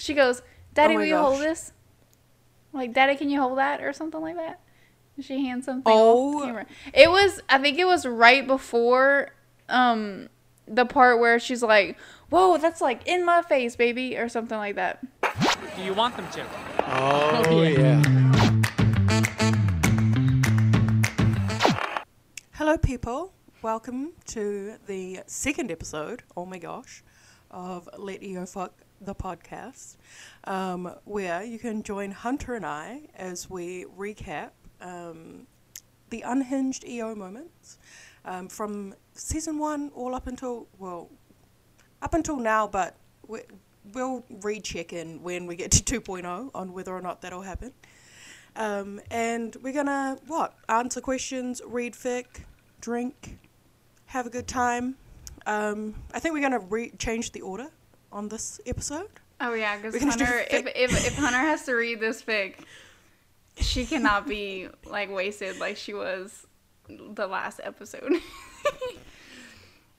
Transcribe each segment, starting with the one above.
She goes, "Daddy, Oh my will you hold this?" Like, "Daddy, can you hold that?" or something like that. She hands something. Oh. off camera. It was. I think it was right before um the part where she's like, "Whoa, that's like in my face, baby," or something like that. Do you want them to? Oh, yeah. Hello, people. Welcome to the second episode, oh my gosh, of Let EO Fuck the podcast, um, where you can join Hunter and I as we recap um, the unhinged EO moments um, from season one all up until, well, up until now, but we, we'll recheck in when we get to 2.0 on whether or not that'll happen. Um, and we're gonna what answer questions, read fic, drink, have a good time. Um, I think we're gonna re- change the order on this episode. Oh yeah, because We're gonna do Hunter, if, if if Hunter has to read this fic, she cannot be like wasted like she was the last episode.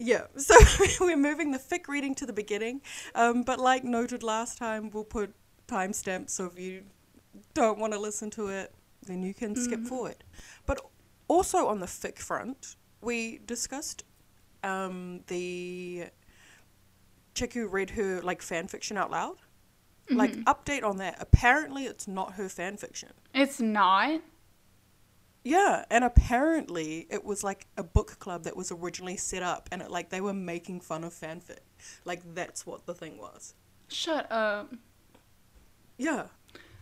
Yeah, so we're moving the fic reading to the beginning, um, but like noted last time, we'll put timestamps so if you don't want to listen to it, then you can skip forward. But also on the fic front, we discussed um, the chick who read her like fan fiction out loud. Mm-hmm. Like update on that. Apparently, it's not her fan fiction. it's not. Yeah, and apparently it was like a book club that was originally set up, and it like they were making fun of fanfic. Like that's what the thing was. Shut up. Yeah,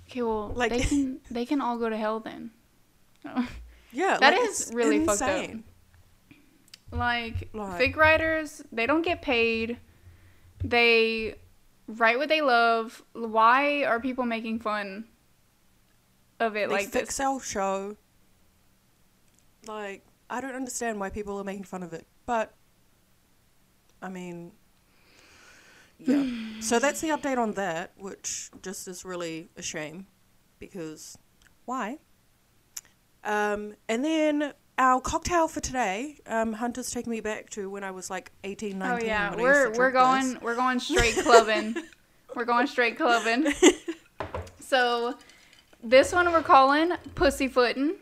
Okay, well Like- they can they can all go to hell then. Oh. yeah. That like, is really fucked up. insane. Like Like- fic writers, they don't get paid. They write what they love. Why are people making fun of it They like fix this? our show. Like I don't understand why people are making fun of it, but I mean, yeah. so that's the update on that, which just is really a shame because why? Um, and then our cocktail for today, um, Hunter's taking me back to when I was like 18, 19. Oh yeah, when I used we're we're going this. we're going straight clubbing. we're going straight clubbing. so this one we're calling pussyfootin'.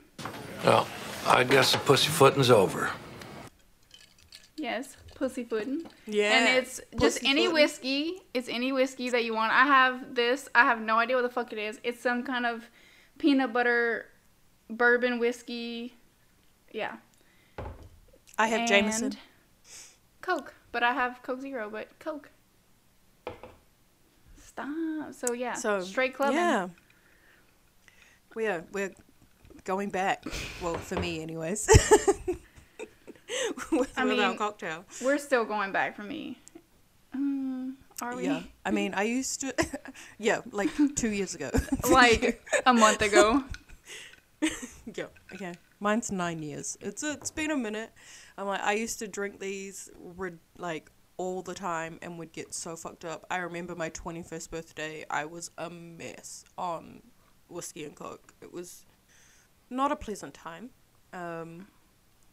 Well, I guess the pussyfooting's over. Yes, pussyfootin'. Yeah. And it's just any whiskey. It's any whiskey that you want. I have this. I have no idea what the fuck it is. It's some kind of peanut butter bourbon whiskey. Yeah. I have Jameson. Coke, but I have Coke Zero, but Coke. Stop. So yeah, So straight clubbing. Yeah. We're we're going back. Well, for me, anyways. with, I mean, cocktail. We're still going back for me. Um, are we? Yeah. I mean, I used to. yeah, like two years ago. like a month ago. yeah. Okay. Mine's nine years. It's it's been a minute. I'm like I used to drink these like all the time and would get so fucked up. I remember my 21st birthday. I was a mess on whiskey and coke. It was not a pleasant time. Um,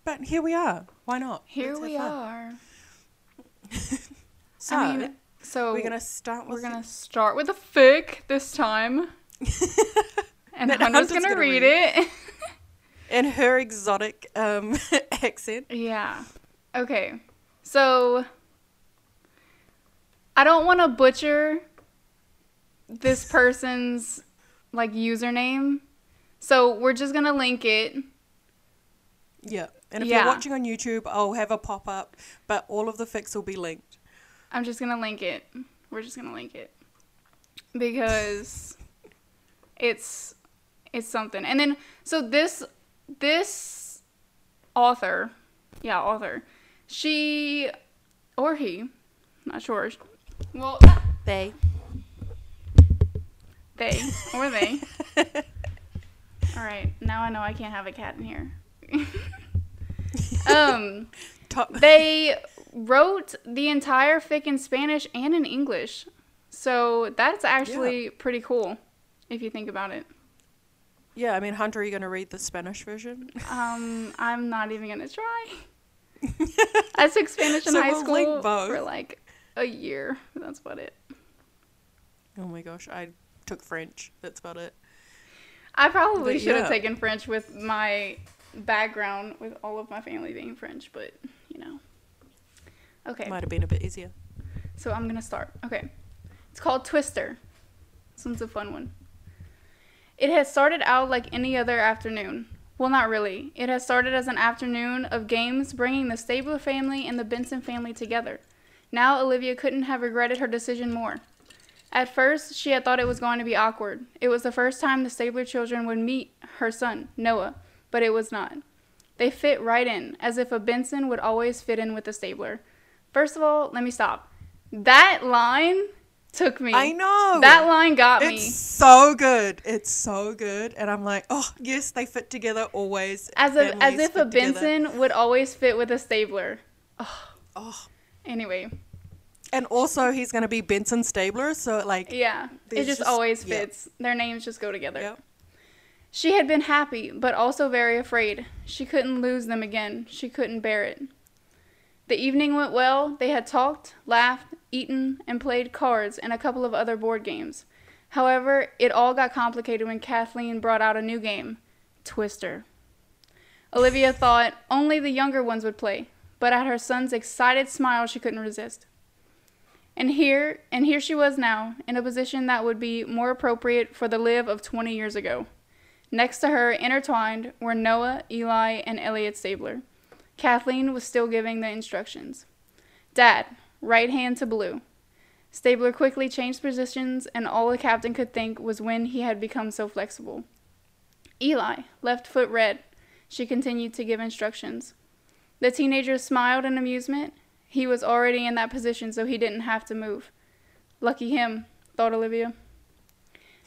but here we are. Why not? Here Let's we are. So I mean, so we're gonna start with we're gonna start with a fic this time, and Hunter's Hunter's gonna, gonna read, read. it. In her exotic um accent. yeah. Okay. So I don't want to butcher this person's like username, so we're just gonna link it. Yeah. And if Yeah. you're watching on YouTube, I'll have a pop up, but all of the fics will be linked. I'm just gonna link it. We're just gonna link it because it's it's something. And then so this this author, yeah, author, she or he, not sure. Well, They. they or they. All right, now I know I can't have a cat in here. um. They wrote the entire fic in Spanish and in English. So that's actually pretty cool if you think about it. Yeah, I mean, Hunter, are you going to read the Spanish version? Um, I'm not even gonna try. I took Spanish in So high we'll school for like a year. That's about it. Oh my gosh, I took French. That's about it. I probably But should have taken French with my background with all of my family being French, but you know. Okay. Might have been a bit easier. So I'm gonna start. Okay. It's called Twister. This one's a fun one. It has started out like any other afternoon. Well, not really. It has started as an afternoon of games bringing the Stabler family and the Benson family together. Now Olivia couldn't have regretted her decision more. At first, she had thought it was going to be awkward. It was the first time the Stabler children would meet her son, Noah, but it was not. They fit right in, as if a Benson would always fit in with a Stabler. First of all, let me stop. That line took me. I know. That line got It's me. so good. It's so good, and I'm like, oh yes, they fit together always. As if, as if a fit together. Benson would always fit with a Stabler. Oh, oh. Anyway, and also he's gonna be Benson Stabler, so like, yeah, it just, just- always yeah. fits. Their names just go together. Yep. She had been happy, but also very afraid. She couldn't lose them again. She couldn't bear it. The evening went well. They had talked, laughed, eaten, and played cards and a couple of other board games. However, it all got complicated when Kathleen brought out a new game Twister. Olivia thought only the younger ones would play, but at her son's excited smile, she couldn't resist. And here, and here she was now, in a position that would be more appropriate for the live of 20 years ago. Next to her, intertwined, were Noah, Eli, and Elliot Stabler. Kathleen was still giving the instructions. Dad, right hand to blue. Stabler quickly changed positions, and all the captain could think was when he had become so flexible. Eli, left foot red. She continued to give instructions. The teenager smiled in amusement. He was already in that position, so he didn't have to move. Lucky him, thought Olivia.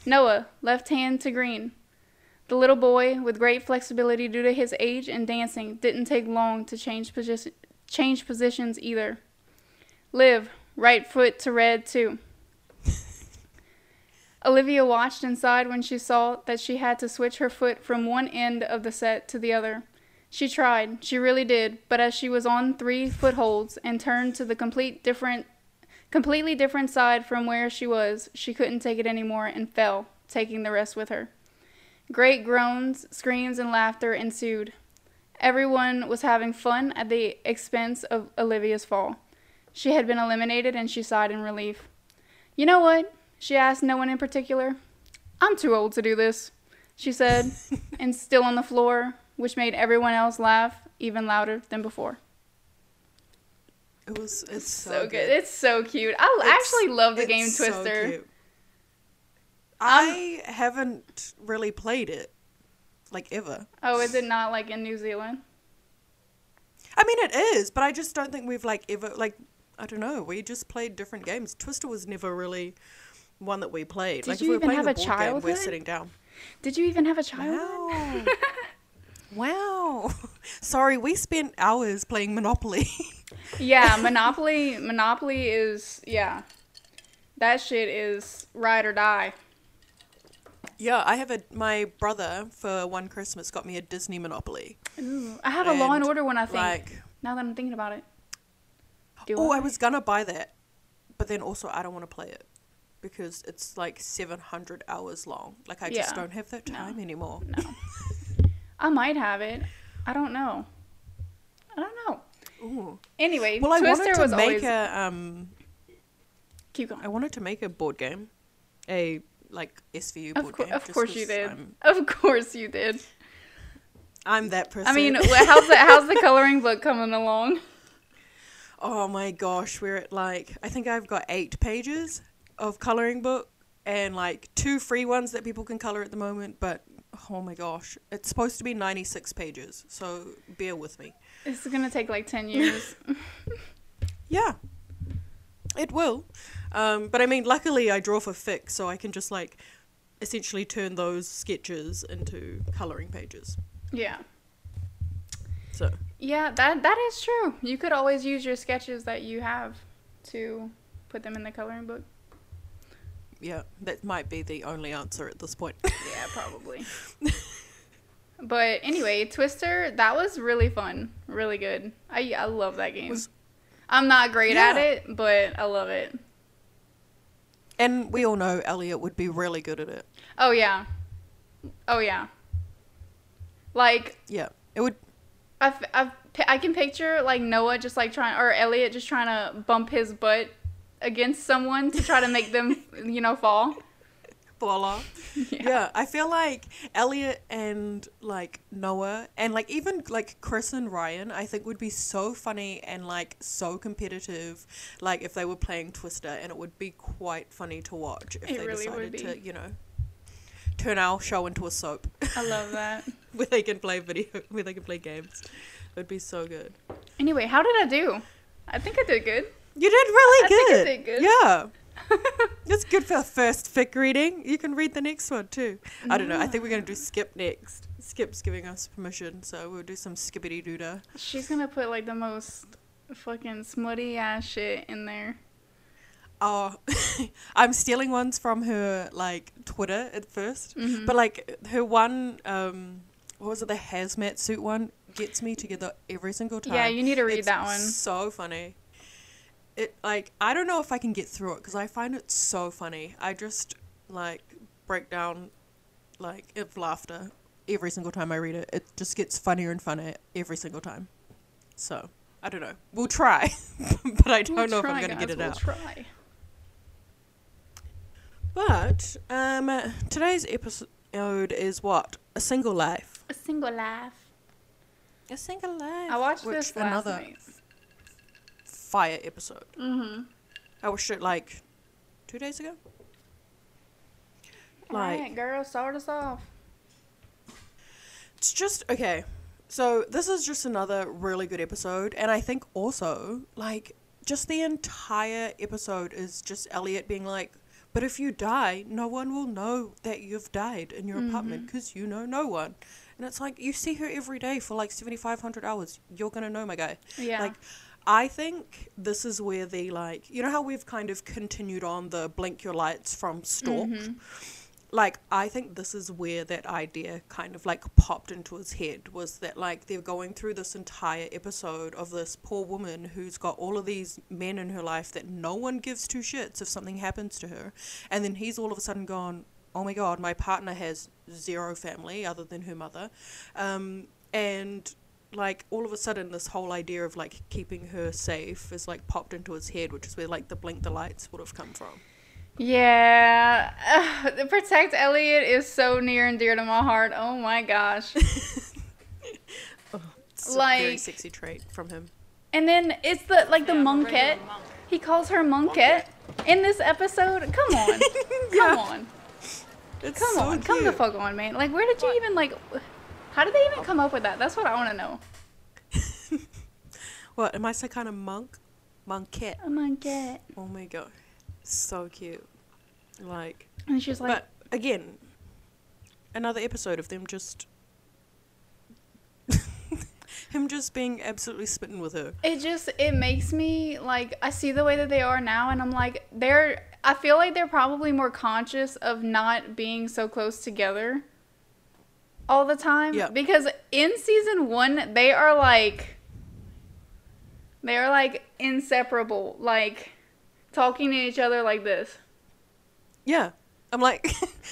Noah, left hand to green. The little boy, with great flexibility due to his age and dancing, didn't take long to change, posi- change positions either. Liv, right foot to red, too. Olivia watched inside when she saw that she had to switch her foot from one end of the set to the other. She tried, she really did, but as she was on three footholds and turned to the complete different completely different side from where she was, she couldn't take it anymore and fell, taking the rest with her. Great groans, screams, and laughter ensued. Everyone was having fun at the expense of Olivia's fall. She had been eliminated and she sighed in relief. You know what? She asked no one in particular. I'm too old to do this, she said, and still on the floor, which made everyone else laugh even louder than before. it was it's so, So, good. It's so cute. I It's- actually love the it's game so Twister. cute. I haven't really played it, like ever. Oh, is it not like in New Zealand? I mean, it is, but I just don't think we've like ever like I don't know. We just played different games. Twister was never really one that we played. Did like you if we even playing have a a game, we're sitting down. Did you even have a child? Wow. wow. Sorry, we spent hours playing Monopoly. yeah, Monopoly. Monopoly is yeah. That shit is ride or die. yeah, I have a my brother for one Christmas got me a Disney Monopoly. Ooh, I have a Law and And, Order one. I think. Like, now that I'm thinking about it. Do oh, I was gonna buy that, but then also I don't want to play it because it's like 700 hours long. Like I just don't have that No. time anymore. No. I might have it. I don't know. I don't know. Ooh. Anyway, Well, I Twister wanted to was make always a um keep going. I wanted to make a board game, a like SVU Of, board game. of course you did. I'm, Of course you did. I'm that person. I mean, how's the how's the coloring book coming along? Oh my gosh, we're at like I think I've got eight pages of coloring book and like two free ones that people can color at the moment. But oh my gosh, it's supposed to be 96 pages, so bear with me. This is gonna take like ten years. Yeah, it will. Um, but I mean, luckily I draw for Fix, so I can just like essentially turn those sketches into coloring pages. yeah. So Yeah, that that is true. You could always use your sketches that you have to put them in the coloring book. yeah, that might be the only answer at this point. Yeah, probably. but anyway, Twister, that was really fun. Really good. I I love that game. Was- I'm not great at it, but I love it. And we all know Elliot would be really good at it. Oh yeah. Oh yeah. Like Yeah. It would I've, I've, I can picture like Noah just like trying or Elliot just trying to bump his butt against someone to try to make them you know fall. fall off. Yeah. I feel like Elliot and like Noah and like even like Chris and Ryan, I think would be so funny and like so competitive, like if they were playing Twister, and it would be quite funny to watch if It they really decided to, you know, turn our show into a soap I love that. where they can play video, where they can play games. It would be so good. Anyway, how did I do? I think I did good. You did really good. I think I did good. Yeah. It's good for the first fic reading. You can read the next one too. I don't know. I think we're gonna do mm. Skip next. Skip's giving us permission, so we'll do some skippity doo dah. She's gonna put like the most fucking smutty ass shit in there. Oh, I'm stealing ones from her like Twitter at 1st Mm-hmm. but like her one, um, what was it? The hazmat suit one gets me together every single time. Yeah, you need to read It's that one. So funny. It like I don't know if I can get through it because I find it so funny. I just like break down like of laughter every single time I read it. It just gets funnier and funnier every single time. So I don't know. We'll try, but I don't We'll know try, if I'm gonna get guys, it we'll out. Try. But um, today's episode is what a single life. A single life. A single life. I watched which this last another night. fire episode. Mm-hmm. I watched it like two days ago. Like Alright, girl, start us off. it's just okay. So this is just another really good episode, and I think also like just the entire episode is just Elliot being like, "But if you die, no one will know that you've died in your apartment mm-hmm. because you know no one." And it's like you see her every day for like seventy five hundred hours. You're gonna know my guy. Yeah. Like, I think this is where the like, you know how we've kind of continued on the blink your lights from stalk. Mm-hmm. Like, I think this is where that idea kind of like popped into his head was that like they're going through this entire episode of this poor woman who's got all of these men in her life that no one gives two shits if something happens to her, and then he's all of a sudden gone, oh my god, my partner has zero family other than her mother, um, and like all of a sudden this whole idea of like keeping her safe is like popped into his head, which is where like the blink the lights would have come from. Yeah. Ugh, the Protect Elliot is so near and dear to my heart. Oh my gosh. Oh, it's a very Like- sexy trait from him. And then it's the like the monkette. He calls her monkette in this episode. Come on. Come on. It's Come so on. Come the fuck on, man. Like where did you even like how did they even come up with that? That's what I want to know. What am I some kind of monk? Monkette. A monkette. Oh my god, so cute. Like, And she's like but again, another episode of them just him just being absolutely smitten with her. it just it makes me like I see the way that they are now and I'm like they're I feel like they're probably more conscious of not being so close together all the time Yeah. because in season 1 they are like they are like inseparable like talking to each other like this Yeah, I'm like,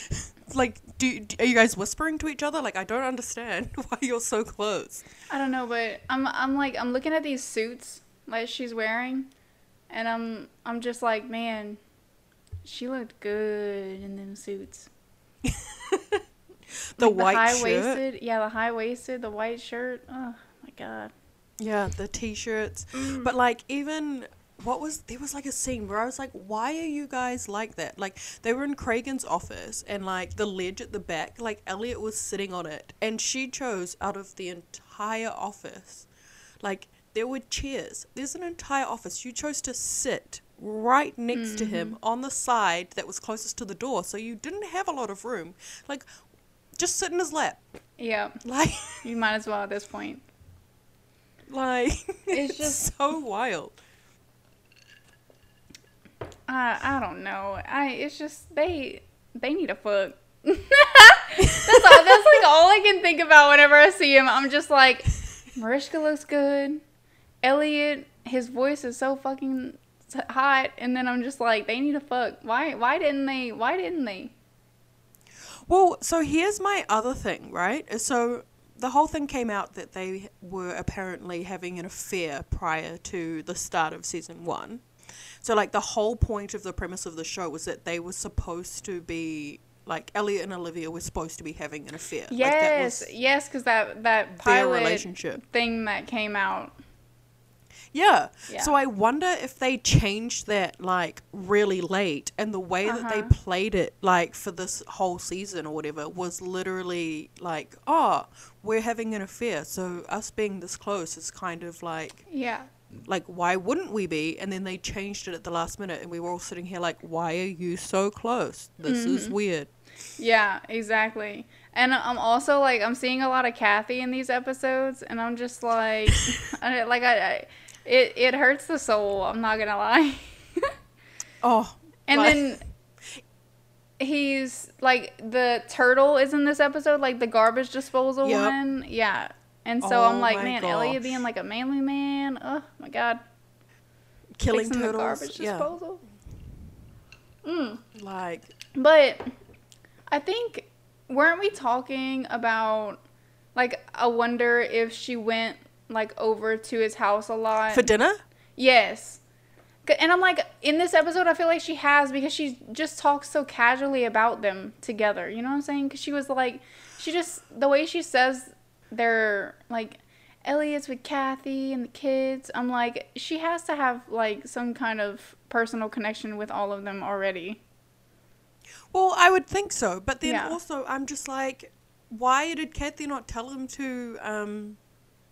like, do, do are you guys whispering to each other? Like, I don't understand why you're so close. I don't know but I'm I'm like I'm looking at these suits like she's wearing and I'm I'm just like man she looked good in them suits The Like, white high waisted, yeah, the high waisted, the white shirt. Oh my god. Yeah, the t-shirts. Mm. But like even what was there was like a scene where I was like, why are you guys like that? Like they were in Cragen's office and like the ledge at the back, like Elliot was sitting on it and she chose out of the entire office. Like there were chairs. There's an entire office. You chose to sit right next to him mm-hmm. on the side that was closest to the door, so you didn't have a lot of room. Like just sit in his lap. Yeah, Like you might as well at this point. like It's just so wild. I I don't know. I it's just they they need a fuck. that's all. That's like all I can think about whenever I see him. I'm just like, Mariska looks good. Elliot, his voice is so fucking hot, and then I'm just like, they need to fuck. Why? Why didn't they? Why didn't they? Well, so here's my other thing, right? Uh, so the whole thing came out that they were apparently having an affair prior to the start of season one. So, like, the whole point of the premise of the show was that they were supposed to be, like, Elliot and Olivia were supposed to be having an affair. like, that Yes, was yes, because that that pilot relationship. thing that came out. Yeah. Yeah. So I wonder if they changed that like really late and the way that they Uh-huh. played it like for this whole season or whatever was literally like, oh, we're having an affair. So us being this close is kind of like Yeah, like why wouldn't we be? And then they changed it at the last minute and we were all sitting here like, why are you so close? This is mm-hmm. weird. yeah, exactly. And I'm also like, I'm seeing a lot of Kathy in these episodes, and I'm just like, I, like I, I, it it hurts the soul. I'm not gonna lie. Oh. And like- then he's like the turtle is in this episode, like the garbage disposal Yep. one. Yeah. And so I'm Oh like, my man, Elliot being like a manly man. Oh my god. killing Fixing turtles. garbage yeah. disposal. Mm. Like But I think weren't we talking about like I wonder if she went like over to his house a lot. for dinner? Yes. And I'm like, in this episode, I feel like she has because she just talks so casually about them together. You know what I'm saying? Because she was like, she just, the way she says they're like, Elliot's with Kathy and the kids. I'm like, she has to have like some kind of personal connection with all of them already. Well, I would think so, but then Yeah. also I'm just like, why did Kathy not tell him to, um,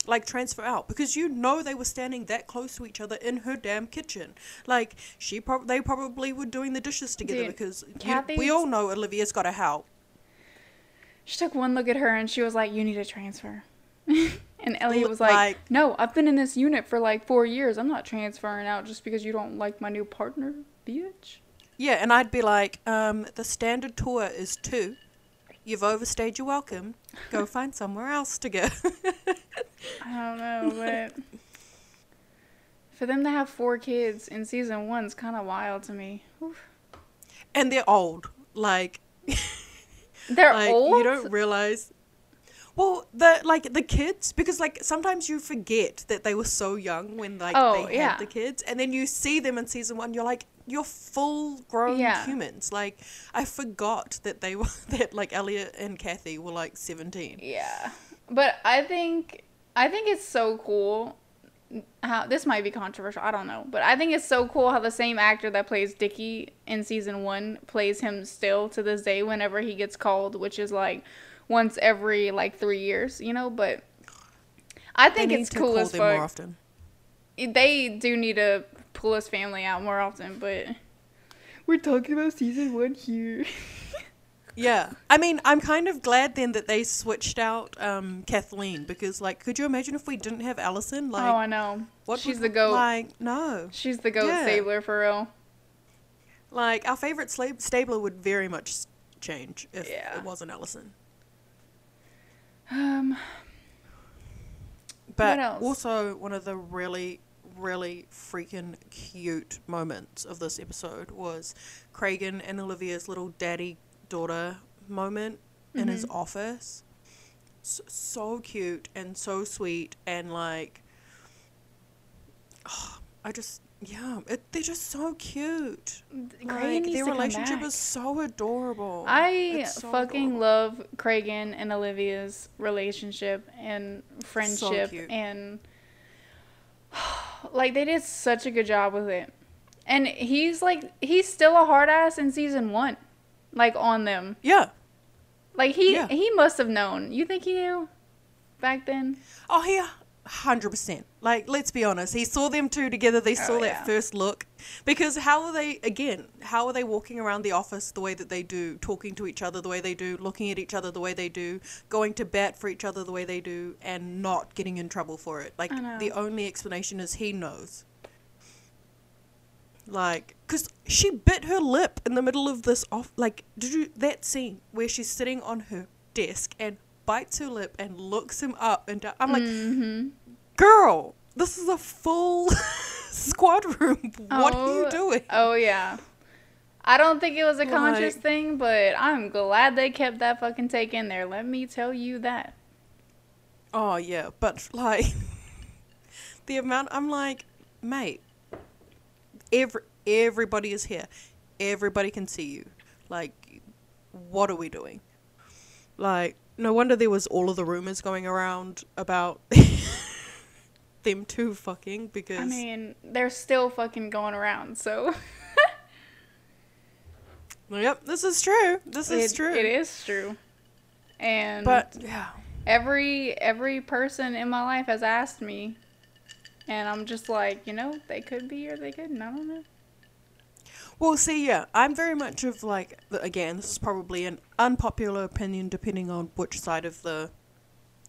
like transfer out? Because you know they were standing that close to each other in her damn kitchen. Like she, prob- they probably were doing the dishes together Dude, because you- we all know Olivia's got to help. She took one look at her and she was like, you need a transfer. and Elliot was like, Like- no, I've been in this unit for like four years. I'm not transferring out just because you don't like my new partner, bitch. Yeah, and I'd be like, um, the standard tour is two. You've overstayed your welcome. Go find somewhere else to go. I don't know, but for them to have four kids in season one is kind of wild to me. Oof. and they're old. Like They're like old. you don't realize well the like the kids because like sometimes you forget that they were so young when like Oh, they yeah. had the kids and then you see them in season one you're like you're full grown Yeah. humans like i forgot that they were that like elliot and kathy were like 17 Yeah, but I think I think it's so cool. How this might be controversial, I don't know, but I think it's so cool how the same actor that plays Dickie in season one plays him still to this day whenever he gets called, which is like once every like three years, you know. But I they think need it's to cool call as them more often They do need to pull his family out more often, but we're talking about season one here. yeah i mean i'm kind of glad then that they switched out um kathleen because like could you imagine if we didn't have allison like oh, I know. what She's would- the goat. like no She's the goat Yeah. stabler for real. Like our favorite stabler would very much change if Yeah. it wasn't Allison. Um. But else? also one of the really, really freaking cute moments of this episode was Cragen and Olivia's little daddy daughter moment in his Mm-hmm. office. So, so cute and so sweet and like, I just yeah, it, they're just so cute. Cragen Like, their relationship is so adorable. I so fucking adorable. love Cragen and Olivia's relationship and friendship cute. and like they did such a good job with it. And he's like he's still a hard ass in season 1. Like on them. Yeah. Like he Yeah. he must have known. You think he knew back then? Oh, yeah. Uh, hundred percent. Like, let's be honest. He saw them two together. They saw Oh, that yeah. first look. Because how are they? Again, how are they walking around the office the way that they do, talking to each other the way they do, looking at each other the way they do, going to bat for each other the way they do, and not getting in trouble for it? Like, the only explanation is he knows. Like, cause she bit her lip in the middle of this off. Like, did you that scene where she's sitting on her desk and bites her lip and looks him up and down? I'm like, Mm-hmm. girl, this is a full squad room. What are you Oh, doing? Oh yeah. I don't think it was a conscious Like- thing, but I'm glad they kept that fucking take in there. Let me tell you that. Oh yeah, but like the amount I'm like, mate, every everybody is here. Everybody can see you. Like what are we doing? Like no wonder there was all of the rumors going around about them too fucking because I mean, they're still fucking going around, so Yep, this is true. This is true. It is true. And But yeah. every every person in my life has asked me and I'm just like, you know, they could be or they couldn't. I don't know. Well, see, yeah, I'm very much of like, again, this is probably an unpopular opinion depending on which side of the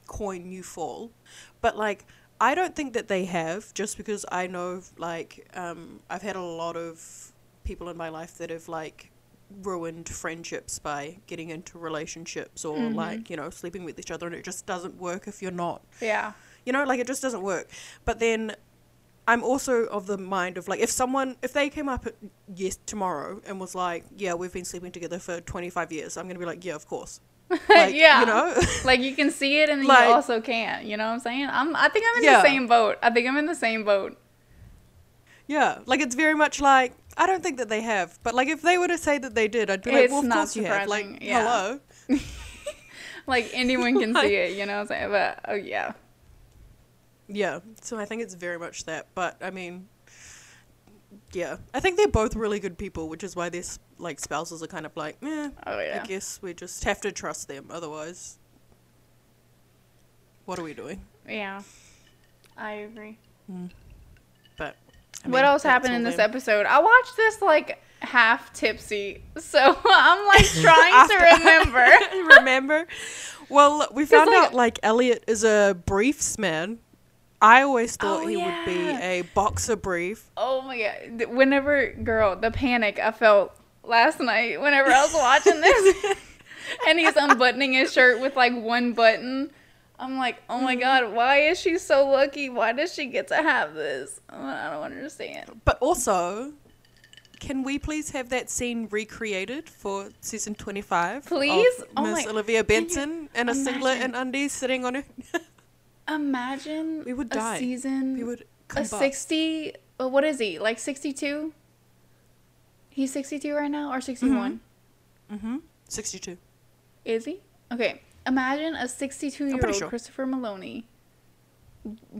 coin you fall. But like, I don't think that they have, just because I know, like, um, I've had a lot of people in my life that have like ruined friendships by getting into relationships or Mhm. like, you know, sleeping with each other, and it just doesn't work if you're not Yeah. you know, like it just doesn't work. But then I'm also of the mind of like if someone if they came up at, yes tomorrow and was like, yeah, we've been sleeping together for 25 years, I'm gonna be like, yeah, of course. Like, yeah. you know. like you can see it and then Like- you also can't. You know what I'm saying? I'm I think I'm in Yeah. the same boat. I think I'm in the same boat. yeah, like it's very much like I don't think that they have, but like if they were to say that they did, I'd be like, It's well, of course you have. Like, yeah. hello. Like anyone can Like- see it, you know what I'm saying? But oh yeah. Yeah, so I think it's very much that. But I mean, yeah, I think they're both really good people, which is why their like spouses are kind of like, eh, Oh yeah. I guess we just have to trust them. Otherwise, what are we doing? Yeah. I agree. But I what else happened in this them. episode? I watched this like half tipsy, so I'm like trying to remember. Remember? Well, we found like- out like Elliot is a briefs man. I always thought Oh, he would be a boxer brief. oh my god! Whenever, girl, the panic I felt last night whenever I was watching this, and he's unbuttoning his shirt with like one button. I'm like, oh Mm-hmm. my god, why is she so lucky? Why does she get to have this? I don't understand. But also, can we please have that scene recreated for season 25? Please? Oh Miss my- Olivia Benson in a singlet and undies sitting on her. Imagine We would a season we would a. 60 uh, what is he like 62 he's 62 right now or 61 Mm-hmm. 62. is he okay imagine a 62 year old sure. christopher meloni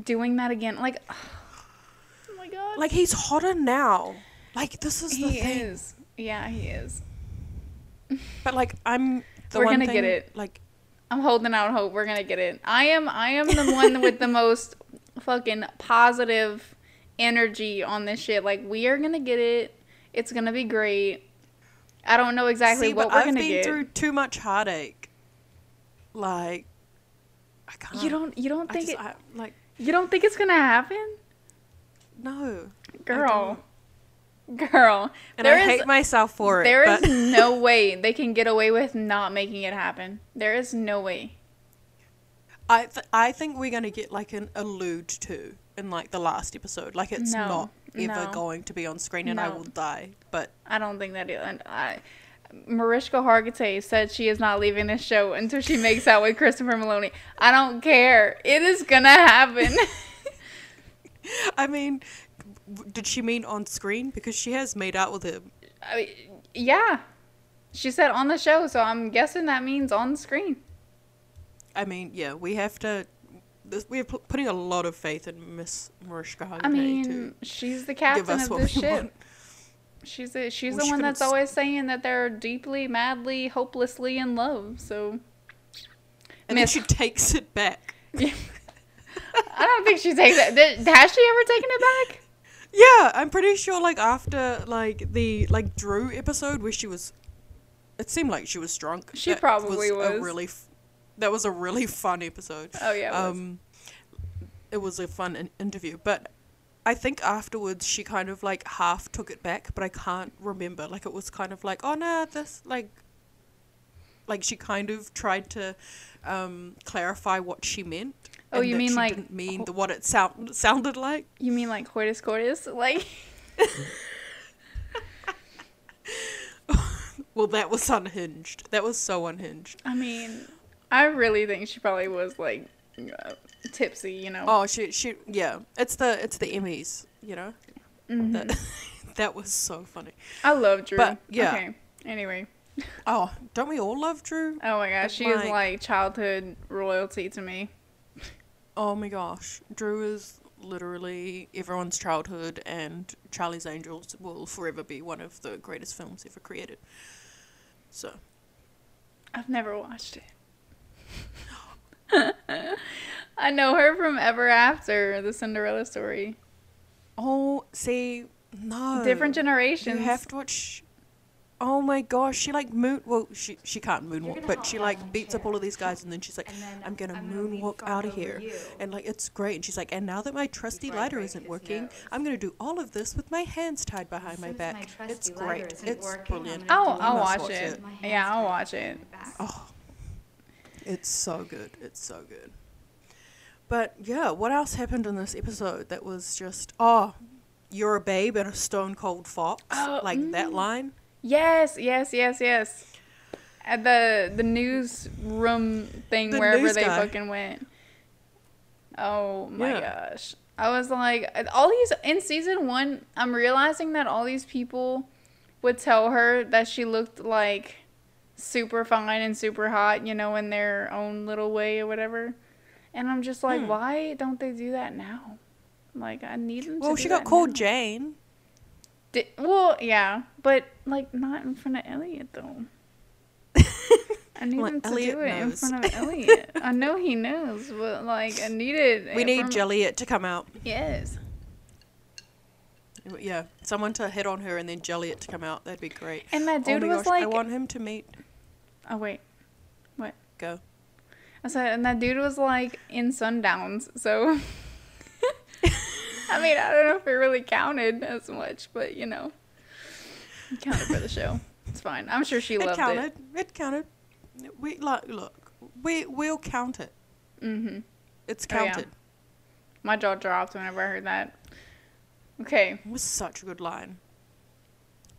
doing that again like oh my god Like, he's hotter now. Like, this is the he thing. is yeah he is But, like, I'm the We're one gonna get it. Like, i'm holding out hope. We're gonna get it. I am i am the one with the most fucking positive energy on this shit. Like we are gonna get it. It's gonna be great. I don't know exactly see, what we're I've gonna been get. through too much heartache. Like, I can't. you don't you don't I think just, it, I, like, you don't think it's gonna happen? No. I girl girl And there I is- hate myself for it. there is but no way they can get away with not making it happen there is no way I th- I think we're gonna get like an allude to in like the last episode. Like it's No, not ever no. going to be on screen, and I will die. But i don't think that and i Mariska Hargitay said she is not leaving this show until she makes out with Christopher Meloni. I don't care. It is gonna happen. I mean, w- did she mean on screen? Because she has made out with him. I mean, yeah. She said on the show, so I'm guessing that means on screen. I mean, yeah, we have to. This, we're putting a lot of faith in Miss Mariska Hargitay I mean, she's the captain of this ship. want. She's a, she's Well, the she one that's s- always saying that they're deeply, madly, hopelessly in love. So And then she takes it back. I don't think she takes it. Has she ever taken it back? Yeah, I'm pretty sure. Like after like the like Drew episode where she was, it seemed like she was drunk. She That probably A was. really, f- that was a really fun episode. Oh yeah. It was. um, it was a fun in- interview, but I think afterwards she kind of like half took it back, but I can't remember. Like it was kind of like, oh no, this like, like she kind of tried to um, clarify what she meant. Oh, you mean she like- didn't mean the, what it sound, sounded like. You mean like coitus coitus? Like Well, that was unhinged. That was so unhinged. I mean, I really think she probably was like uh, tipsy, you know. Oh, she she yeah. It's the it's the Emmys, you know. Mhm. That, that was so funny. I love Drew. But, yeah. Okay. Anyway. Oh, don't we all love Drew? Oh my gosh, she is like- like childhood royalty to me. Oh my gosh, Drew is literally everyone's childhood, and Charlie's Angels will forever be one of the greatest films ever created. So I've never watched it. I know her from Ever After, the Cinderella story. Oh, see, no. Different You generations. have to watch. Oh my gosh, she like moon. Well, she she can't moonwalk, but she like on the beats up all of these guys, and then she's like, then "I'm gonna I'm gonna moonwalk out of here," you. and like it's great. And she's like, "And now that my trusty Before lighter isn't working, nose. I'm gonna do all of this with my hands tied behind my back. my it's great. It's working, I'm brilliant. gonna I'll, do I'll watch watch it. it. Yeah, I'll tied watch it. Oh, it's so good. It's so good. But yeah, what else happened in this episode that was just oh, you're a babe and a stone cold fox, Oh, like that mm. line. Yes, yes, yes, yes. At the the newsroom thing The wherever news they guy. fucking went. Oh my Yeah. gosh. I was like all these in season 1, I'm realizing that all these people would tell her that she looked like super fine and super hot, you know, in their own little way or whatever. And I'm just like, Hmm. why don't they do that now? Like I need them to Well, she got called now. Jane. Di- well, yeah, but like not in front of Elliot though. I need Like, him to Elliot do it in front of Elliot. I know he knows, but like I need it. We need from- Jelliot to come out. Yes. Yeah, someone to hit on her and then Jelliot to come out. That'd be great. And that oh dude my was gosh, I want him to meet. oh wait, what? Go. I said, and that dude was like in Sundowns, so. I mean, I don't know if it really counted as much, but you know, it counted for the show. It's fine. I'm sure she loved It loved counted. it. It. counted. We like look. We we'll count it. Mm-hmm. It's Oh, yeah. counted. My jaw dropped whenever I heard that. Okay, It was such a good line.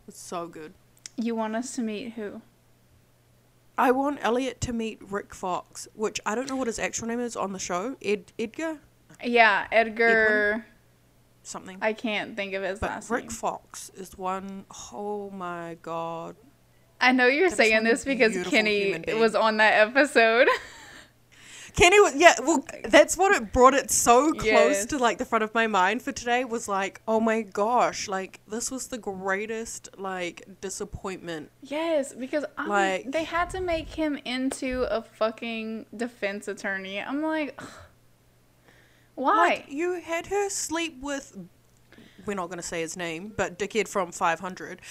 It was so good. you want us to meet who? I want Elliot to meet Rick Fox, which I don't know what his actual name is on the show. Ed Edgar Yeah, Edgar. Something. I can't think of his but last Rick name. Fox is one oh my god. I know you're saying this because Kenny was on that episode. Kenny was yeah, well that's what it brought it so close Yes. to like the front of my mind for today was like, oh my gosh, like this was the greatest like disappointment. yes, because I, Like- they had to make him into a fucking defense attorney. I'm like, ugh. Why? Like you had her sleep with we're not gonna say his name, but dickhead from five hundred.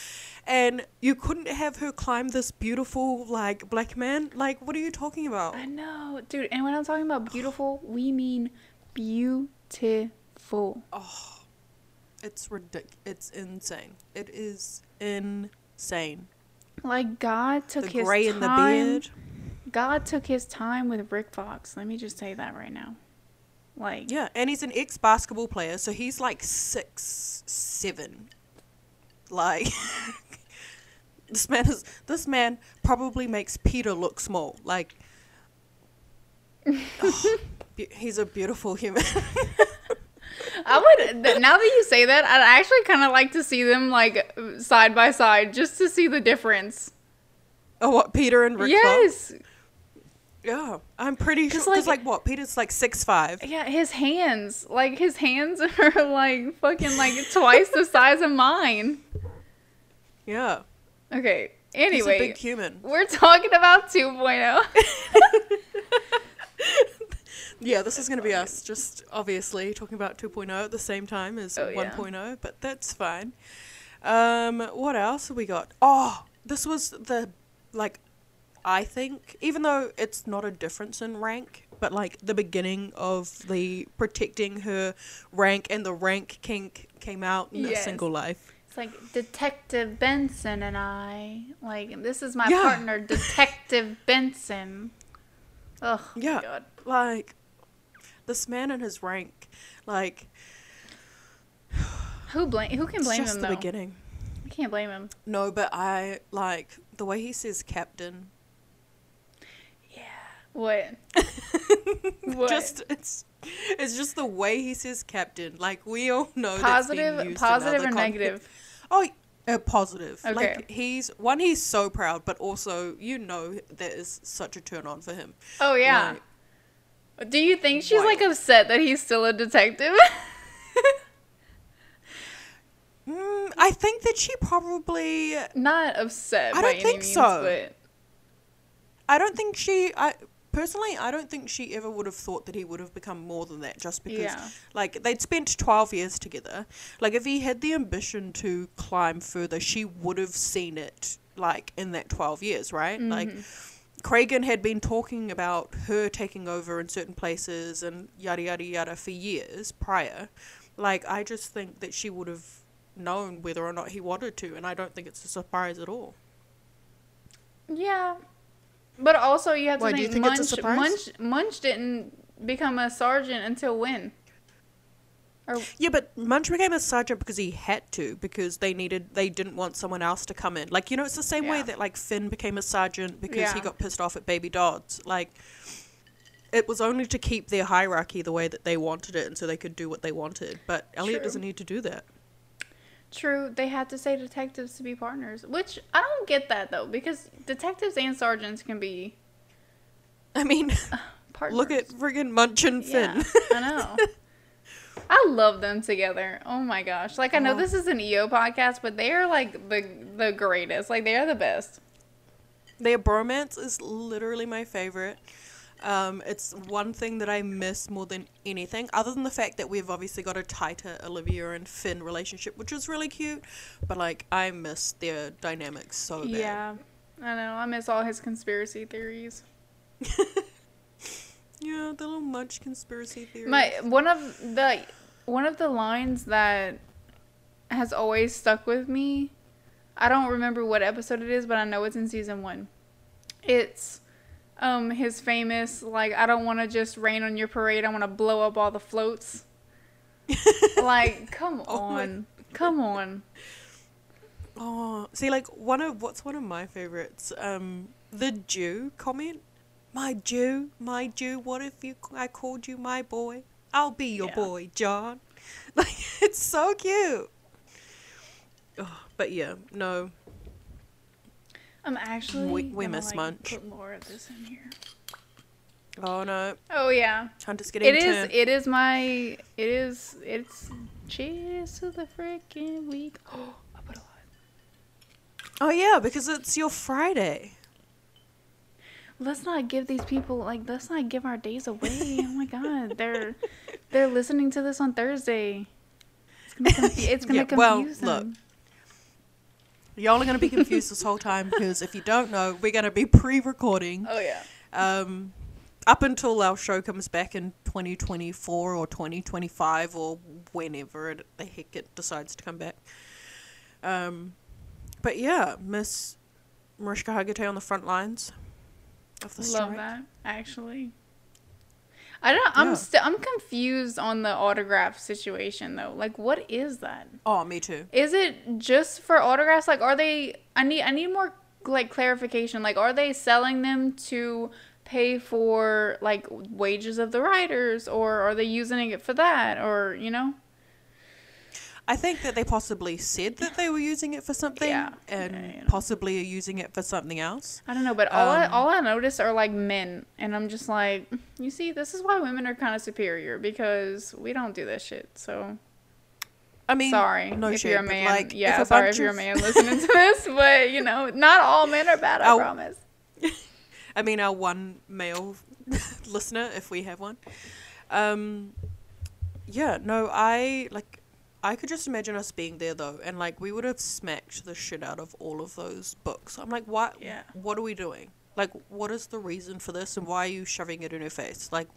And you couldn't have her climb this beautiful like black man? Like what are you talking about? I know, dude. And when I'm talking about beautiful, we mean beautiful. Oh, It's ridic it's insane. It is insane. Like God took The his gray time. in the beard. God took his time with Rick Fox. Let me just say that right now. Like, Yeah, and he's an ex basketball player, so he's like six, seven. Like this man is this man probably makes Peter look small. Like oh, be- he's a beautiful human. I would. Now that you say that, I'd actually kind of like to see them like side by side, just to see the difference. oh, what Peter and Rick? Fox? Yeah, I'm pretty sure. 'Cause, Because like- like, what? Peter's like six five. Yeah, his hands, like his hands are like fucking like twice the size of mine. Yeah, Okay. he's a Anyway, big human. we're talking about oh. 2.0. Yeah, this is gonna be us, just obviously talking about 2.0 at the same time as Oh, yeah. 1.0, but that's fine. Um, what else have we got? Oh, this was the like, I think, even though it's not a difference in rank, but like the beginning of the protecting her rank and the rank kink came out in a single life. It's like Detective Benson and I. Like this is my Yeah. partner, Detective Benson. Oh Yeah. god. Like, this man and his rank, like Who blame? Who can it's blame just him the though? beginning. I can't blame him. No, but I like the way he says captain. What? What? Just it's it's just the way he says captain. Like we all know positive, positive or negative? Oh, uh, positive. Okay. Like he's one, he's so proud, but also you know that is such a turn on for him. Oh yeah. Like, Do you think she's like upset that he's still a detective? mm, I think that she probably. Not upset I don't think means, so. but I don't think she. I personally, I don't think she ever would have thought that he would have become more than that. Just because, Yeah. like, they'd spent twelve years together. Like, if he had the ambition to climb further, she would have seen it. Like in that twelve years, right? Mm-hmm. Like. Cragen had been talking about her taking over in certain places and yada yada yada for years prior. Like I just think that she would have known whether or not he wanted to, and I don't think it's a surprise at all. yeah. But also, you have to Why, do think, think Munch, it's a surprise? Munch, Munch didn't become a sergeant until when? Or Yeah, but Munch became a sergeant because he had to, because they needed, they didn't want someone else to come in. Like, you know, it's the same way that, like, Finn became a sergeant because he got pissed off at Baby Dodds. Like, it was only to keep their hierarchy the way that they wanted it and so they could do what they wanted. But Elliot True. doesn't need to do that. True, they had to say detectives to be partners, which I don't get that though, because detectives and sergeants can be I mean, partners. look at friggin' Munch and Finn. Yeah, I know. I love them together. Oh my gosh! Like I know Oh. this is an EO podcast, but they are like the the greatest. Like they are the best. Their bromance is literally my favorite. Um, it's one thing that I miss more than anything, other than the fact that we've obviously got a tighter Olivia and Finn relationship, which is really cute. But like, I miss their dynamics so bad. Yeah, I know. I miss all his conspiracy theories. Yeah, the little Munch conspiracy theory. My one of the one of the lines that has always stuck with me. I don't remember what episode it is, but I know it's in season one. It's um his famous like I don't want to just rain on your parade. I want to blow up all the floats. like, come Oh on, come on. Oh, see, like one of what's one of my favorites? Um, the Jew comment. My Jew, my Jew. What if you? I called you my boy. I'll be your Yeah. boy, John. Like it's so cute. Oh, but yeah, no. I'm actually We- we gonna, miss like, Munch. Put more of this in here. Oh no, Oh yeah, Hunter's getting it is. turned. It is my. It is. It's. Cheers to the freaking week. Oh, I put a lot. Oh yeah, because it's your Friday. Let's not give these people like. Let's not give our days away. oh my god, they're they're listening to this on Thursday. It's gonna, confu- it's gonna Yeah, well, confuse look, them. Y'all are gonna be confused this whole time because if you don't know, we're gonna be pre-recording. Oh yeah. um, up until our show comes back in 2024 or 2025 or whenever it, the heck it decides to come back. Um, but yeah, Miss Mariska Hargitay on the front lines of the Love strike. that. Actually. I don't. I'm Yeah. still. I'm confused on the autograph situation though. Like, what is that? Oh, me too. Is it just for autographs? Like, are they? I need. I need more like clarification. Like, are they selling them to pay for like wages of the writers, or are they using it for that, or you know? I think that they possibly said that they were using it for something, Yeah. and Yeah, you know. possibly are using it for something else. I don't know, but all I Um, all I notice are like men, and I'm just like, you see, this is why women are kind of superior because we don't do this shit. So I mean, sorry no if shade, you're a man. like, if yeah, a sorry if you're a man listening to this, but you know, not all men are bad. I Ow. promise. I mean, our one male listener, if we have one. Um, yeah, no, I like. I could just imagine us being there though, and like we would have smacked the shit out of all of those books. I'm like, what? Yeah. What are we doing? Like, what is the reason for this, and why are you shoving it in her face? Like,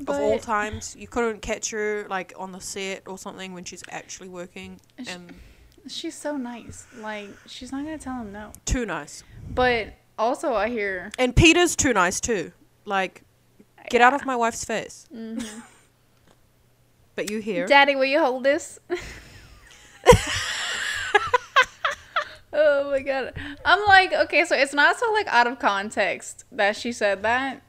of all times, you couldn't catch her like on the set or something when she's actually working, Sh- and She's so nice. Like she's not gonna tell him no. too nice. But also, I hear And Peter's too nice too. Like, Get out of my wife's face. Mm-hmm. But you hear. Daddy, will you hold this? oh my god. I'm like, okay, so it's not so like out of context that she said that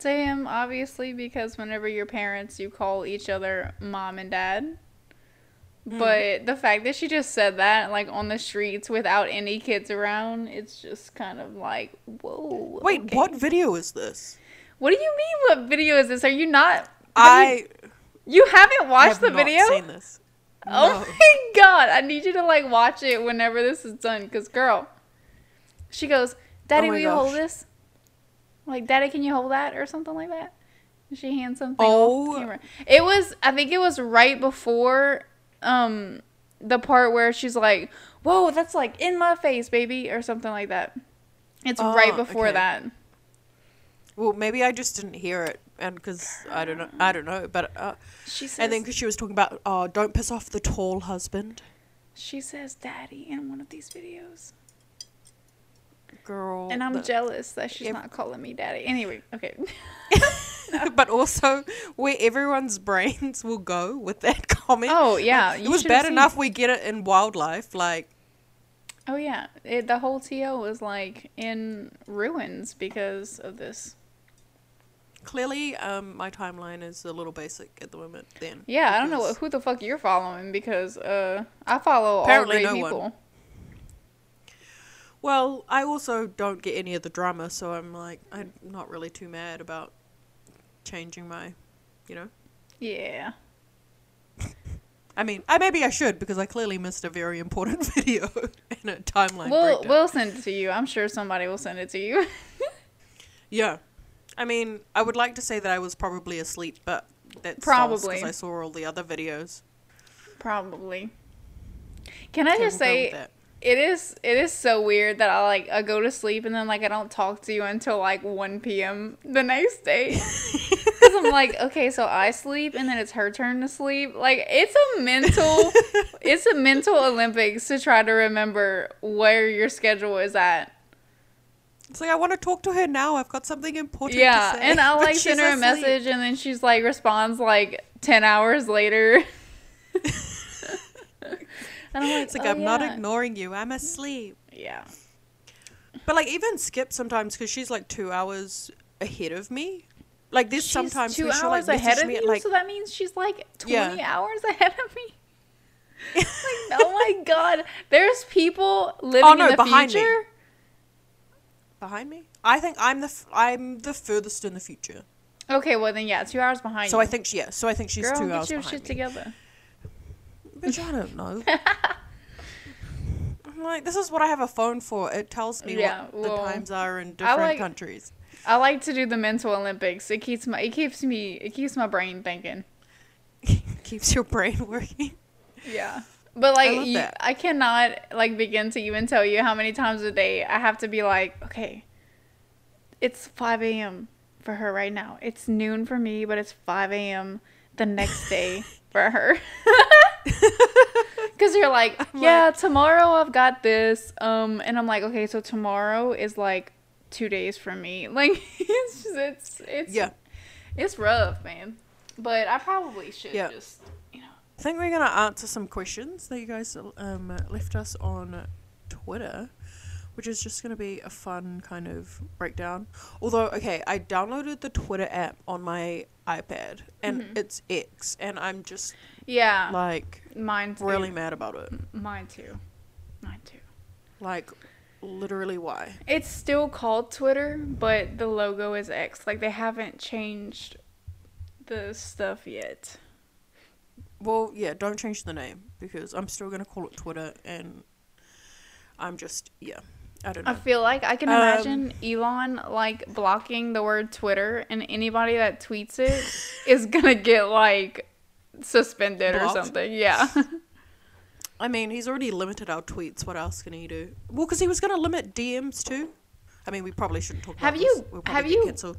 to him, obviously, because whenever you're parents, you call each other mom and dad. Hmm. But the fact that she just said that, like on the streets without any kids around, it's just kind of like, whoa. Wait, okay. what video is this? What do you mean? What video is this? Are you not? I You, you haven't watched have the not video? seen this. Oh my god! I need you to like watch it whenever this is done, cause girl, she goes, "Daddy, Oh will you hold this?" Like, "Daddy, can you hold that?" or something like that. And She hands something Oh. It was, I think it was right before, um, the part where she's like, "Whoa, that's like in my face, baby," or something like that. It's right Oh, before okay. that. Well, maybe I just didn't hear it, and because I don't know, I don't know. But uh, She says, and then because she was talking about, oh, don't piss off the tall husband, she says, "Daddy" in one of these videos. girl. And I'm the- jealous that she's not calling me daddy. Anyway, okay. but also where everyone's brains will go with that comment. Oh, yeah, Like, it was bad enough it. we get it in wildlife. Like, Oh yeah, it, the whole TO was like in ruins because of this. Clearly, um, my timeline is a little basic at the moment. Then. Yeah, I don't know who the fuck you're following because uh I follow Apparently all great no one. people. Well, I also don't get any of the drama, so I'm like, I'm not really too mad about changing my, you know. Yeah. I mean, I maybe I should because I clearly missed a very important video in a timeline We'll breakdown. we'll send it to you. I'm sure somebody will send it to you. yeah, I mean, I would like to say that I was probably asleep, but that's Probably. because I saw all the other videos. Probably. Can I just we'll go with say it is it is so weird that I like I go to sleep and then like I don't talk to you until like 1 p.m. the next day. Cuz I'm like, okay, so I sleep and then it's her turn to sleep. Like it's a mental it's a mental Olympics to try to remember where your schedule is at. It's like I want to talk to her now. I've got something important. Yeah, to say. and I'll like send her a message and then she's like responds like 10 hours later. and I'm like, It's like "Oh, I'm not ignoring you. I'm asleep. Yeah. But like even Skip sometimes because she's like two hours ahead of me. Like this She's sometimes two where she'll like hours ahead of me you, at like so that means she's like twenty Yeah. hours ahead of me. like, oh my god, there's people living Oh, no, in the behind me. Behind me. I think I'm the f- I'm the furthest in the future. Okay, well then yeah, two hours behind So you. I think she yeah. So I think she's Girl, two get hours your behind shit me. together. Bitch, I don't know. I'm like, this is what I have a phone for. It tells me Yeah, what the times are in different like- countries. I like to do the mental Olympics. It keeps my it keeps me it keeps my brain thinking. Keeps your brain working. Yeah. But like love you. I cannot like begin to even tell you how many times a day I have to be like, okay, it's 5 a.m. for her right now. It's noon for me, but it's 5 a.m. the next day for her. Because you're like, yeah, tomorrow I've got this. Um, and I'm like, okay, so tomorrow is like two days for me. Like, it's just, it's, it's, Yeah. it's rough, man. But I probably should Yeah. just. I think we're gonna answer some questions that you guys um, left us on Twitter, which is just gonna be a fun kind of breakdown. Although, okay, I downloaded the Twitter app on my iPad, and Mm-hmm. it's X, and I'm just Yeah. like Mine too. really mad about it. Mine too. Mine too. Like, literally, why? It's still called Twitter, but the logo is X. Like they haven't changed the stuff yet. Well, yeah, don't change the name because I'm still gonna call it Twitter, and I'm just yeah, I don't know. I feel like I can Um, imagine Elon like blocking the word Twitter, and anybody that tweets it is gonna get like suspended or something. Yeah. I mean, he's already limited our tweets. What else can he do? Well, because he was going to limit DMs too. I mean, we probably shouldn't talk Have about you- this. We'll probably have you-.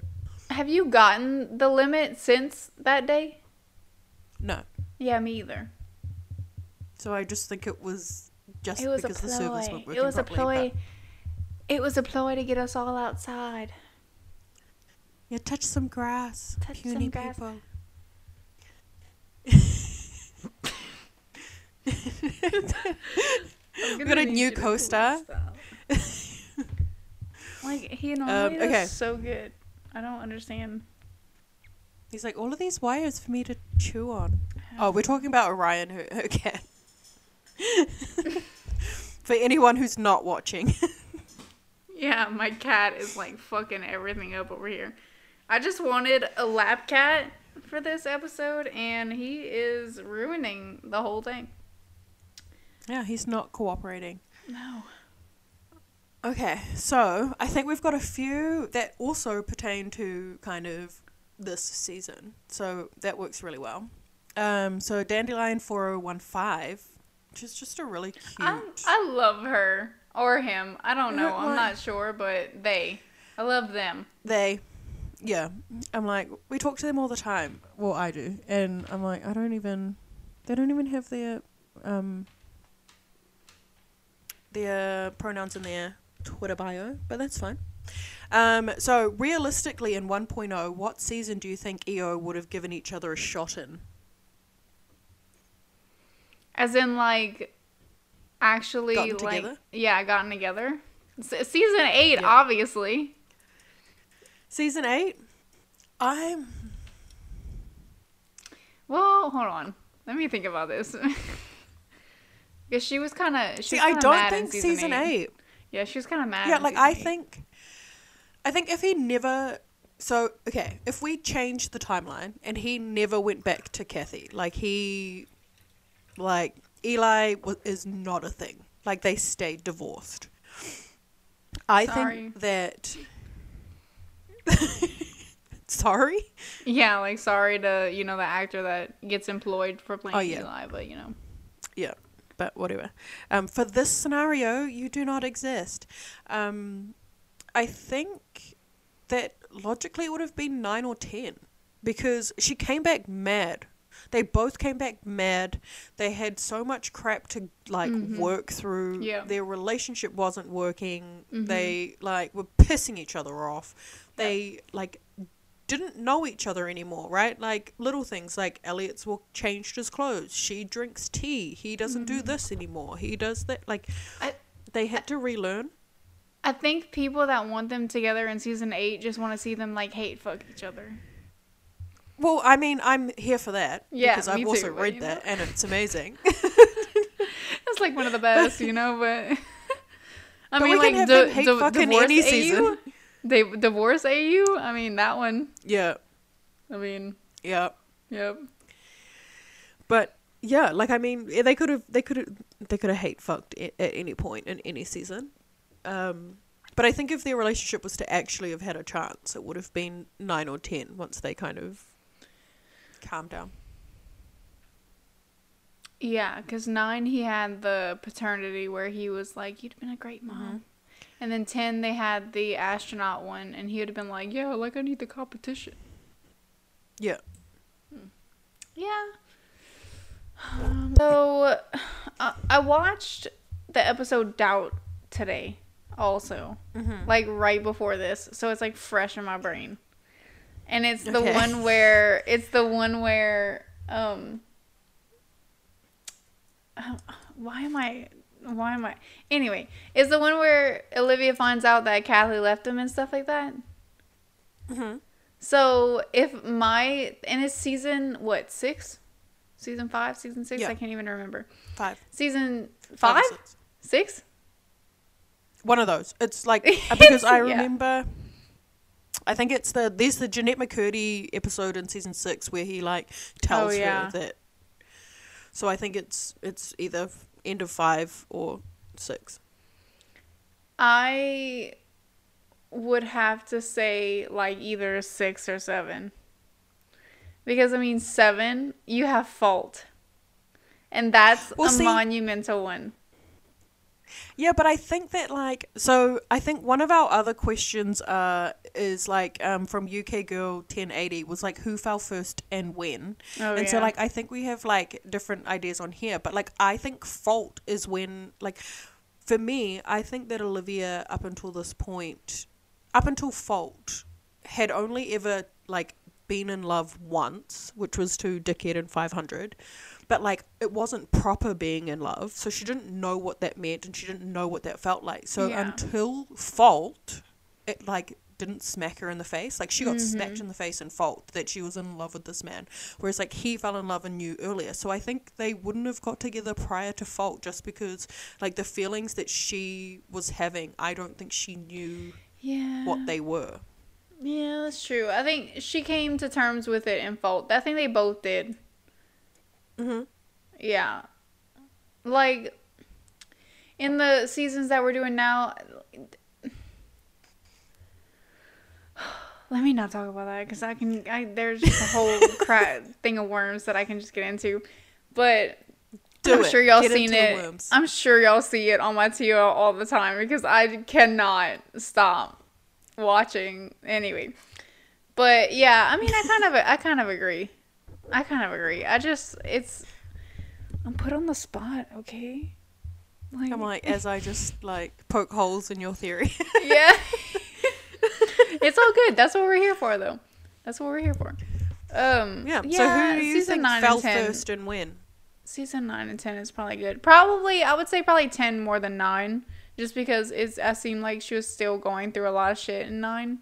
Have you gotten the limit since that day? No. Yeah, me either. So I just think it was just It was a because the ploy. weren't working It was a properly, ploy. It was a ploy to get us all outside. Yeah, touch some grass. Touch puny some grass. people. We got a new co-star. like he normally um, does okay. so good. I don't understand. He's like, all of these wires for me to chew on. Oh, we're talking about Orion, her, her cat. for anyone who's not watching. Yeah, my cat is like fucking everything up over here. I just wanted a lap cat for this episode, and he is ruining the whole thing. yeah, he's not cooperating. No. Okay, so I think we've got a few that also pertain to kind of this season. So that works really well. Um, so Dandelion 4015, which is just a really cute. I, I love her or him. I don't know. I'm not sure, but they. I love them. they, yeah, I'm like, we talk to them all the time. Well, I do. And I'm like, I don't even, they don't even have their, um, their pronouns in their Twitter bio, but that's fine. Um, so realistically, in 1.0, what season do you think EO would have given each other a shot in? As in, like, actually, Gotten like, together? yeah, gotten together. Season eight, Yeah. obviously. Season eight, I'm Well, hold on. Let me think about this. Because she was kind of. see. I don't think season eight. Yeah, she was kind of mad. Yeah, like I eight. think, I think if he never, so okay, if we change the timeline and he never went back to Kathy, like he, like Eli is not a thing. Like they stayed divorced. I Sorry. think that. Sorry. Yeah, like sorry to you know the actor that gets employed for playing Oh, yeah. Eli, but you know. Yeah, but whatever. Um, for this scenario, you do not exist. Um, I think that logically it would have been nine or ten because she came back mad. They both came back mad. They had so much crap to like work through. Mm-hmm. Yeah. Their relationship wasn't working. Mhm. They like were pissing each other off. They like didn't know each other anymore, right? Like little things like Elliot's will changed his clothes. She drinks tea. He doesn't do this anymore. He does that. Like Mm-hmm. I- they had to relearn. I think people that want them together in season eight just want to see them like hate fuck each other. Well, I mean, I'm here for that Yeah, because I've also too, read that and it's amazing. It's like one of the best, you know. But I But mean, like can have di- them hate di- fucking divorce any AU? season. They divorce AU. I mean that one. yeah, I mean, yeah. yep. But yeah, like I mean, they could have, they could have, they could have hate fucked at any point in any season. Um, but I think if their relationship was to actually have had a chance, it would have been nine or ten once they kind of calmed down. Yeah, because nine he had the paternity where he was like, "You'd been a great mom," Mm-hmm. and then ten they had the astronaut one, and he would have been like, "Yeah, like I need the competition." Yeah. Yeah. Um, so, uh, I watched the episode Doubt today, also, Mm-hmm. like right before this, so it's like fresh in my brain, and it's the Okay. one where it's the one where um. Why am I? Why am I? Anyway, it's the one where Olivia finds out that Kathy left him and stuff like that. Mm-hmm. So if my and it's season what six, season five, season six, Yeah. I can't even remember. Five. Season Five five, six. six. One of those. It's like uh, because I Yeah. I think it's the there's the Jennette McCurdy episode in season six where he like oh, tells Oh, yeah. her that. So I think it's it's either end of five or six. I would have to say like either six or seven. Because I mean seven, you have fault. And that's Well, a see- monumental one. Yeah, but I think that like so I think one of our other questions uh is like um from UK Girl ten eighty was like who fell first and when. Oh, and so like I think we have like different ideas on here, but like I think fault is when like for me, I think that Olivia up until this point up until fault had only ever like been in love once, which was to Dickhead and 500. But like it wasn't proper being in love, so she didn't know what that meant and she didn't know what that felt like. So Yeah. until Fault, it like didn't smack her in the face. Like she got Mm-hmm. smacked in the face in Fault that she was in love with this man, whereas like he fell in love and knew earlier. So I think they wouldn't have got together prior to Fault just because like the feelings that she was having, I don't think she knew Yeah. what they were. Yeah, that's true. I think she came to terms with it in fault. I think they both did. Mhm. Yeah. Like in the seasons that we're doing now let me not talk about that because I can. I there's just a whole crap thing of worms that I can just get into, but Do I'm it. sure y'all Get seen it. I'm sure y'all see it on my TL all the time because I cannot stop watching. Anyway, but yeah, I mean, I kind of, I kind of agree. I kind of agree. I just, it's, I'm put on the spot, okay? Like, I'm like, as I just like poke holes in your theory. yeah. it's all good. That's what we're here for, though. That's what we're here for. Um, yeah. yeah. so who do you season think nine fell and 10. first and when? season 9 and 10 is probably good probably i would say probably 10 more than 9 just because it's it seemed like she was still going through a lot of shit in 9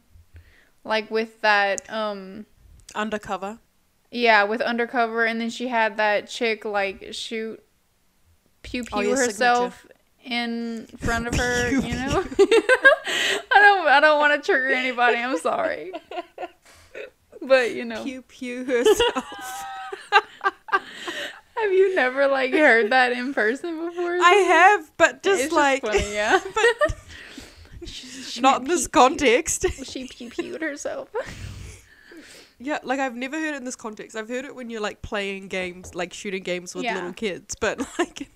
like with that um Undercover. Yeah with undercover and then she had that chick like shoot pew pew Oh, herself in front of her you know i don't i don't want to trigger anybody i'm sorry but you know Pew pew herself. have you never like heard that in person before I have, but just it's like just funny, yeah. but She not in this pew- context. pew- She pew pewed herself. Yeah, like I've never heard it in this context. I've heard it when you're like playing games, like shooting games with Yeah. little kids, but like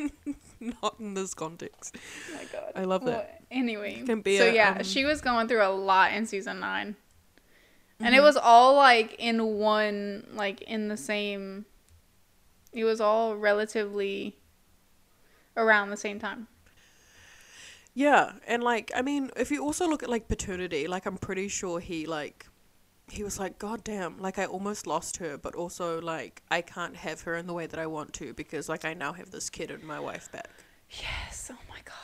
not in this context. Oh my god. I love that. Well, anyway, Can be so a, yeah, um, she was going through a lot in season 9 and it Mhm. was all like in one, like in the same. It was all relatively around the same time. Yeah, and like I mean, if you also look at like paternity, like I'm pretty sure he like he was like, God damn, like I almost lost her, but also like I can't have her in the way that I want to because like I now have this kid and my wife back. Yes. Oh my god.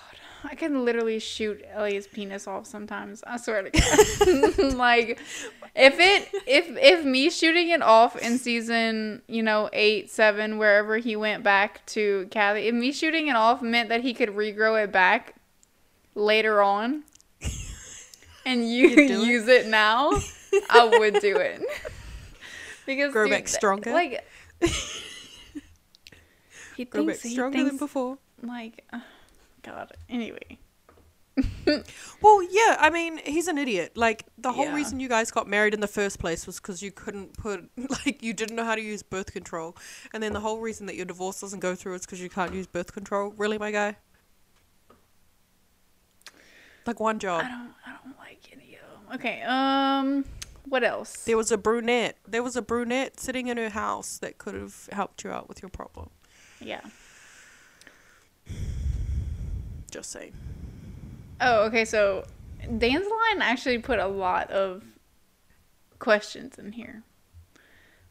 I can literally shoot Elliot's penis off sometimes. I swear to God. like if it if if me shooting it off in season, you know, eight, seven, wherever he went back to Cali, if me shooting it off meant that he could regrow it back later on and you use it now, I would do it. because Grow dude, back stronger? Like he Grow back thinks he stronger thinks than before. like uh, god anyway Well, yeah, I mean, he's an idiot. Like the whole Yeah. reason you guys got married in the first place was because you couldn't put like you didn't know how to use birth control, and then the whole reason that your divorce doesn't go through is because you can't use birth control. Really, my guy? Like one job. i don't i don't like any of them okay um what else There was a brunette. There was a brunette sitting in her house that could have helped you out with your problem. yeah Just saying. oh okay so dan's line actually put a lot of questions in here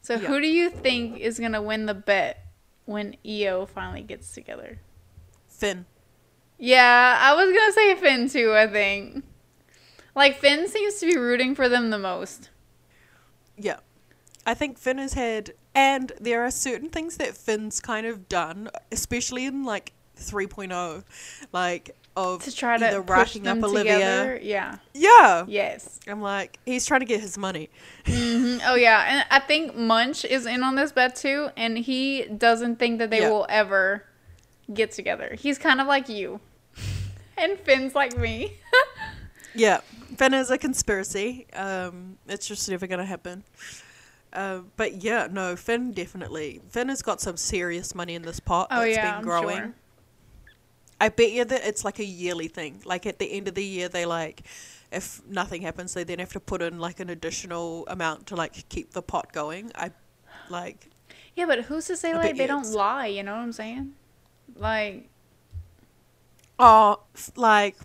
so Yeah. who do you think is gonna win the bet when eo finally gets together Finn. yeah i was gonna say finn too i think like finn seems to be rooting for them the most Yeah. I think Finn has had, and there are certain things that Finn's kind of done, especially in like 3.0, like of to try to push racking them up Olivia. together yeah Yeah. yes I'm like, he's trying to get his money. hmm Oh yeah, and I think Munch is in on this bet too, and he doesn't think that they Yeah. will ever get together. He's kind of like you, and Finn's like me. Yeah. Finn is a conspiracy. Um, it's just never going to happen. Uh, but yeah, no, Finn definitely. Finn has got some serious money in this pot Oh that's yeah, been growing. sure. I bet you that it's like a yearly thing. Like at the end of the year, they like, if nothing happens, they then have to put in like an additional amount to like keep the pot going. I like, Yeah, but who's to say like they don't lie? You know what I'm saying? Like, oh, like,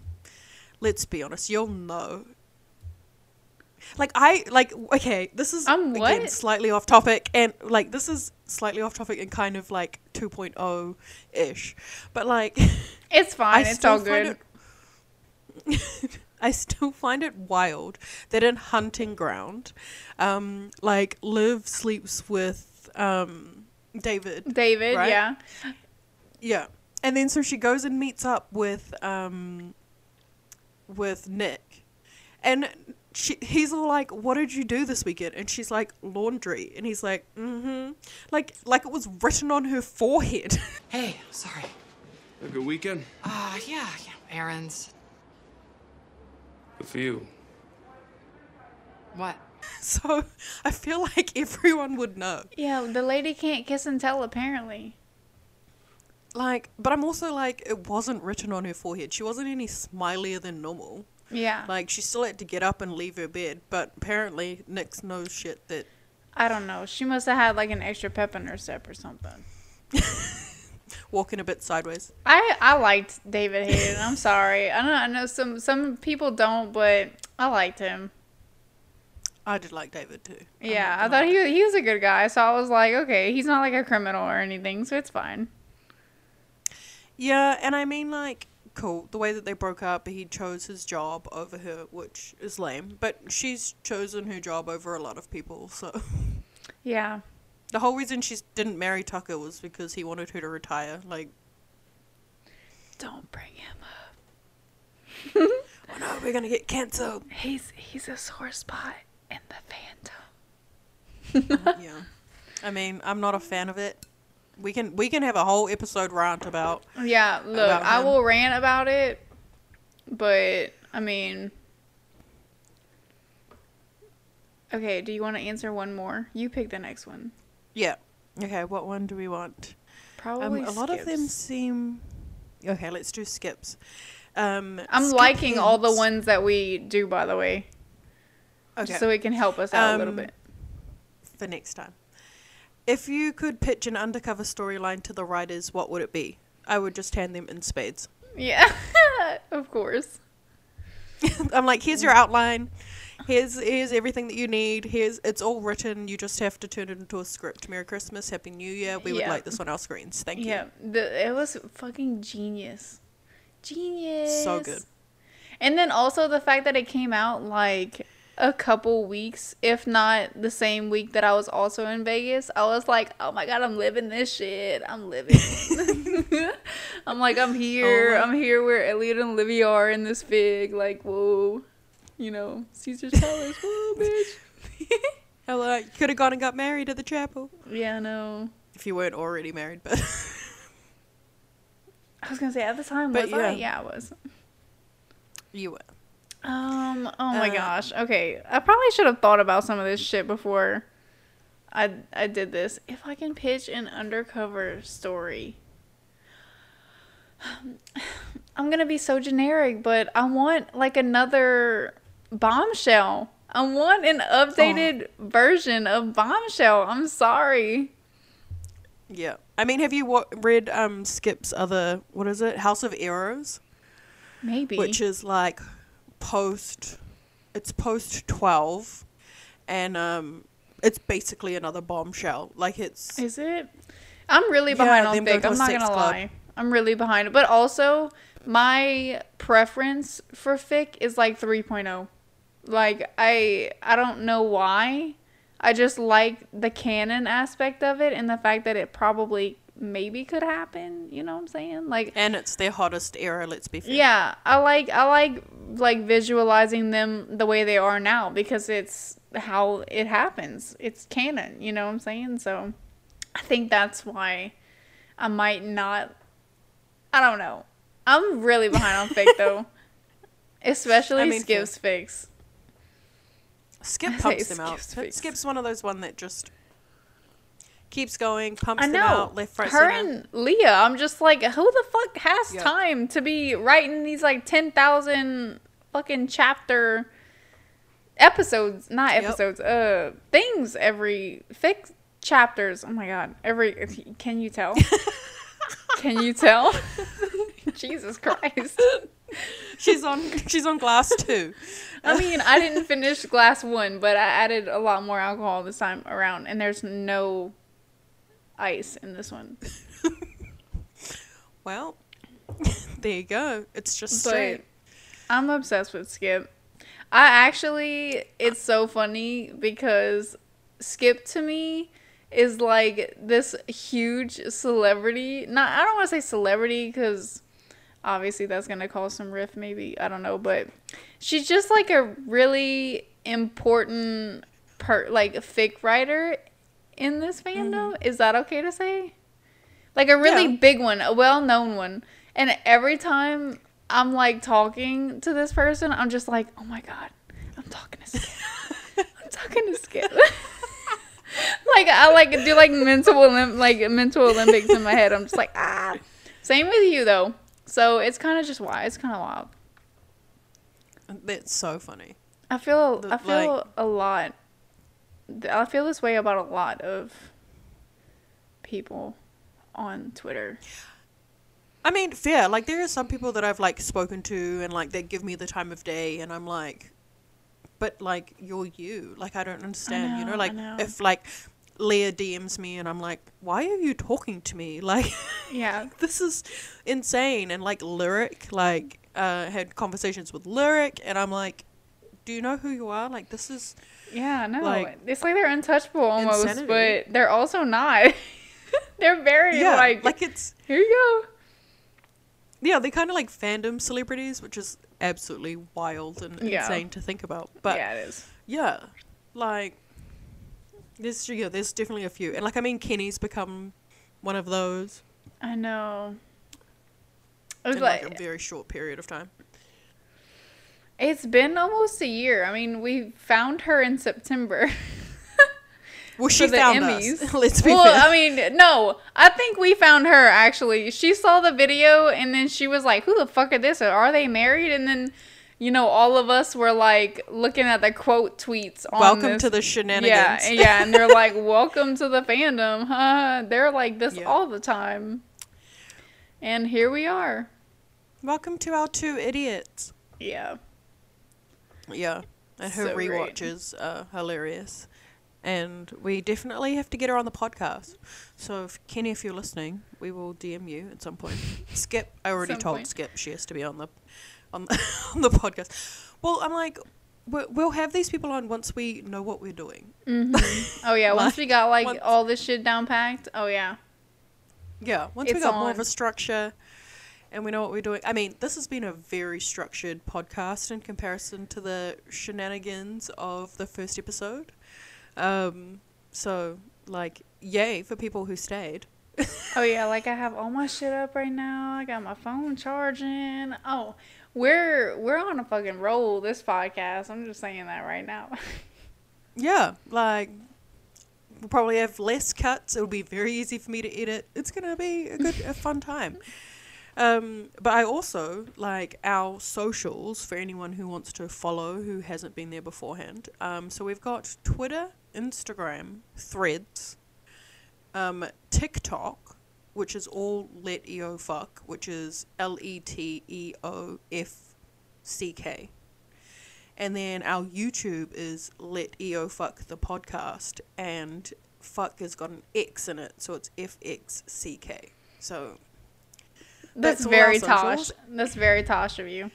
let's be honest, you'll know. like I like okay, this is Um, again slightly off topic and like this is slightly off topic and kind of like 2.0 ish. But like It's fine. it's all good. it- I still find it wild that in Hunting Ground, um, like Liv sleeps with um David. David, Right? yeah. Yeah. And then so she goes and meets up with um with Nick. And she he's all like, What did you do this weekend? And she's like, Laundry and he's like, Mm-hmm. Like like it was written on her forehead. Hey, sorry. A good weekend? Uh, yeah, yeah, errands. Good for you. What? so I feel like everyone would know. Yeah, the lady can't kiss and tell apparently. Like but I'm also like, it wasn't written on her forehead. She wasn't any smilier than normal. Yeah. Like she still had to get up and leave her bed, but apparently Nick's knows shit that I don't know. She must have had like an extra pep in her step or something. walking a bit sideways. I I liked David Hayden. I'm sorry. I know I know some some people don't, but I liked him. I did like David too. Yeah, not I thought he he was a good guy. So I was like, okay, he's not like a criminal or anything, so it's fine. Yeah, and I mean like cool. The way that they broke up, he chose his job over her, which is lame. But she's chosen her job over a lot of people, so Yeah. the whole reason she didn't marry Tucker was because he wanted her to retire. Like, Don't bring him up. oh no, we're gonna get cancelled. He's he's a sore spot in the phantom. yeah, I mean, I'm not a fan of it. We can we can have a whole episode rant about. Yeah, look, About I will rant about it, but I mean, okay. Do you want to answer one more? You pick the next one. Yeah. Okay, what one do we want? Probably Um, a lot of them seem. Okay, let's do skips. Um, I'm skip liking all the ones that we do, by the way, Okay. so it can help us out a little Um, bit. for next time. If you could pitch an undercover storyline to the writers, what would it be? I would just hand them in spades. Yeah, of course. I'm like, here's your outline. Here's here's everything that you need. Here's it's all written. You just have to turn it into a script. Merry Christmas, Happy New Year. We would like this on our screens. Thank you. Yeah, it was fucking genius. Genius. So good. And then also the fact that it came out like a couple weeks, if not the same week that I was also in Vegas, I was like, oh my god, I'm living this shit. I'm living. I'm like, I'm oh here. Oh I'm here where Elliot and Livy are in this fig. Like, whoa. You know, Caesar's Palace. Whoa, bitch. Hello, you could have gone and got married at the chapel yeah, no. if you weren't already married, but I was gonna say at the time, But was I? yeah. Yeah, I was. you were. Um. Oh my Uh, gosh. Okay. I probably should have thought about some of this shit before I I did this. If I can pitch an undercover story, I'm gonna be so generic, but I want like another bombshell. I want an updated version of bombshell. I'm sorry. Yeah. I mean, have you wa- read um Skip's other what is it? House of Arrows, Maybe. which is like post it's post 12 and um it's basically another bombshell. Like it's Is it? I'm really Yeah, behind on Thick. to a I'm not gonna club. lie. I'm really behind. But also, my preference for fic is like 3.0. Like I I don't know why. I just like the canon aspect of it and the fact that it probably maybe could happen. You know what I'm saying? Like and it's their hottest era, let's be fair. yeah, I like I like like visualizing them the way they are now because it's how it happens. It's canon, you know what I'm saying? So I think that's why I might not I don't know. I'm really behind on fake though. Especially I mean, Skip's fakes. Skip pumps them out. Skip's one of those one that just keeps going, pumps I them out, left, right, Her and Leah, I'm just like, who the fuck has Yeah. time to be writing these like 10,000 fucking chapter episodes, not Yep. episodes, uh, things every fic chapters. Oh my god. Every, can you tell? can you tell? Jesus Christ. she's on she's on glass two. I mean, I didn't finish glass one, but I added a lot more alcohol this time around, and there's no ice in this one. Well, there you go. It's just But straight. I'm obsessed with Skip. I actually, it's so funny because Skip to me is like this huge celebrity. Not, I don't want to say celebrity because obviously that's gonna cause some riff, Maybe I don't know, but she's just like a really important per like fic writer in this fandom. Is that okay to say? Like a really Yeah. big one, a well-known one. And every time I'm like talking to this person, I'm just like, oh my god, I'm talking to Skip. I'm talking to Skip. like I like do like mental Olymp- like mental Olympics in my head. I'm just like ah. Same with you though. So it's kind of just why it's kind of wild. That's so funny. I feel The- I feel like- a lot. I feel this way about a lot of people on Twitter. I mean, fair. Like there are some people that I've like spoken to and like they give me the time of day and I'm like but like you're you. Like I don't understand, you know, know? Like know. if like Leah DMs me and I'm like, "Why are you talking to me?" Like Yeah. this is insane and like lyric like uh had conversations with lyric and I'm like, "Do you know who you are?" Like this is Yeah, no. Like, it's like they're untouchable almost, insanity. but they're also not. they're very yeah, like, like it's here you go. yeah, they're kind of like fandom celebrities, which is absolutely wild and Yeah. insane to think about. But yeah, it is. Yeah, like there's yeah, there's definitely a few, and like I mean, Kenny's become one of those I know. It was in like, like a very short period of time. It's been almost a year. I mean, we found her in September. Well, she found Emmys. us. Let's be well, fair. I mean, no. I think we found her actually. She saw the video and then she was like, "Who the fuck are this? Are they married?" And then, you know, all of us were like looking at the quote tweets. On Welcome this- to the shenanigans. Yeah, and- yeah, and they're like, "Welcome to the fandom." Huh? They're like this Yeah. all the time. And here we are. Welcome to our two idiots. Yeah. Yeah, and her So great. rewatches are hilarious, and we definitely have to get her on the podcast. So, if, Kenny, if you're listening, we will DM you at some point. Skip, I already Some told point. Skip she has to be on the on the, on the podcast. Well, I'm like, we- we'll have these people on once we know what we're doing. Mm-hmm. Oh yeah. Once we got like once- all this shit down packed. Oh yeah. Yeah, once we got more of a structure and we know what we're doing. I mean, this has been a very structured podcast in comparison to the shenanigans of the first episode. Um, so, like, yay for people who stayed. Oh yeah, like I have all my shit up right now. I got my phone charging. Oh, we're we're on a fucking roll this podcast. I'm just saying that right now. Yeah, like, we'll probably have less cuts. It'll be very easy for me to edit. It's gonna be a good, a fun time. Um, but I also like our socials for anyone who wants to follow who hasn't been there beforehand. Um, so we've got Twitter, Instagram, Threads, um, TikTok, which is all let eo fuck, which is L E T E O F C K. And then our YouTube is Let EO Fuck the podcast, and fuck has got an X in it, so it's F X C K. So That's, very tosh. That's very tosh of you.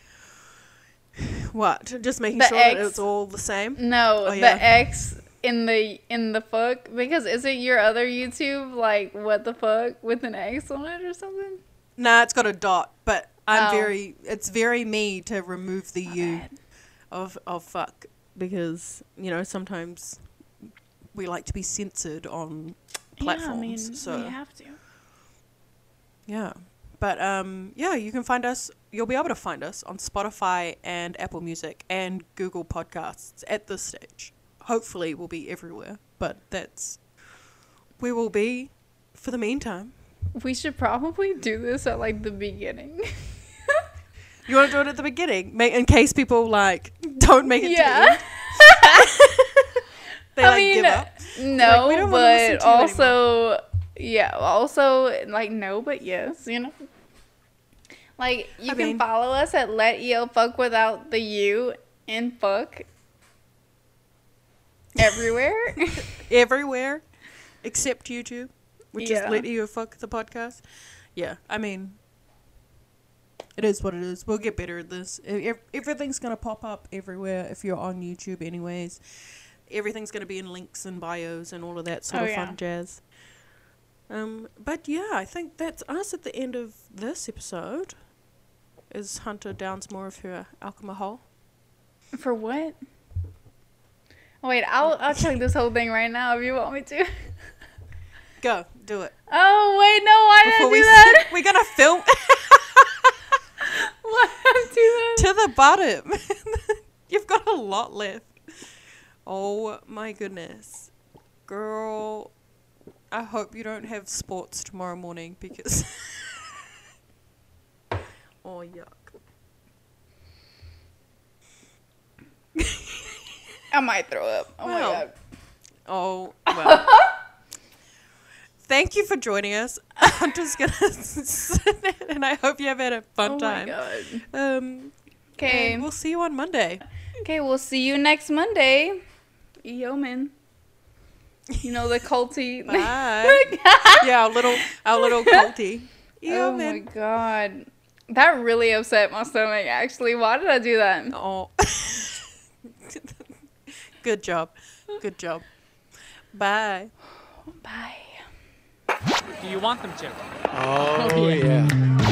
what? Just making The sure that it's all the same. No, Oh, the yeah. X in the in the fuck because isn't your other YouTube like what the fuck with an X on it or something? Nah, it's got a dot, but I'm Oh. very. It's very me to remove the U bad. of of fuck because you know sometimes we like to be censored on platforms. Yeah, I mean, so we have to. Yeah. But um, yeah, you can find us. You'll be able to find us on Spotify and Apple Music and Google Podcasts at this stage. Hopefully, we'll be everywhere. But that's we will be for the meantime. We should probably do this at like the beginning. You want to do it at the beginning, in case people like don't make it to the yeah. end. They I like mean, give up. No, don't but also, yeah, also like no, but yes, you know. Like you I can mean- follow us at Let EO Fuck without the U in fuck everywhere. everywhere except YouTube, which Yeah. is Let EO Fuck the podcast. Yeah, I mean, it is what it is. We'll get better at this. Ev- Everything's gonna pop up everywhere if you're on YouTube, anyways. Everything's gonna be in links and bios and all of that sort Oh, of yeah. fun jazz. Um, but yeah, I think that's us at the end of this episode. Is Hunter downs more of her alcohol? For what? Wait, I'll I'll check this whole thing right now if you want me to. Go, do it. Oh wait, no, why did I do we that? we're gonna film. why did I do that? to the bottom. You've got a lot left. Oh my goodness. Girl, I hope you don't have sports tomorrow morning because. Oh, yuck. I might throw up. Oh my Well. god. Oh, well. Thank you for joining us. I'm just gonna sit and I hope you have had a fun time. oh time. my god. Um, Okay. we'll see you on Monday. Okay, we'll see you next Monday. Yeoman. You know the culty. Bye. yeah, our little, our little culty. oh my god. That really upset my stomach actually. Why did I do that? Oh. Good job. Good job. Bye. Bye. Do you want them to? Oh, yeah.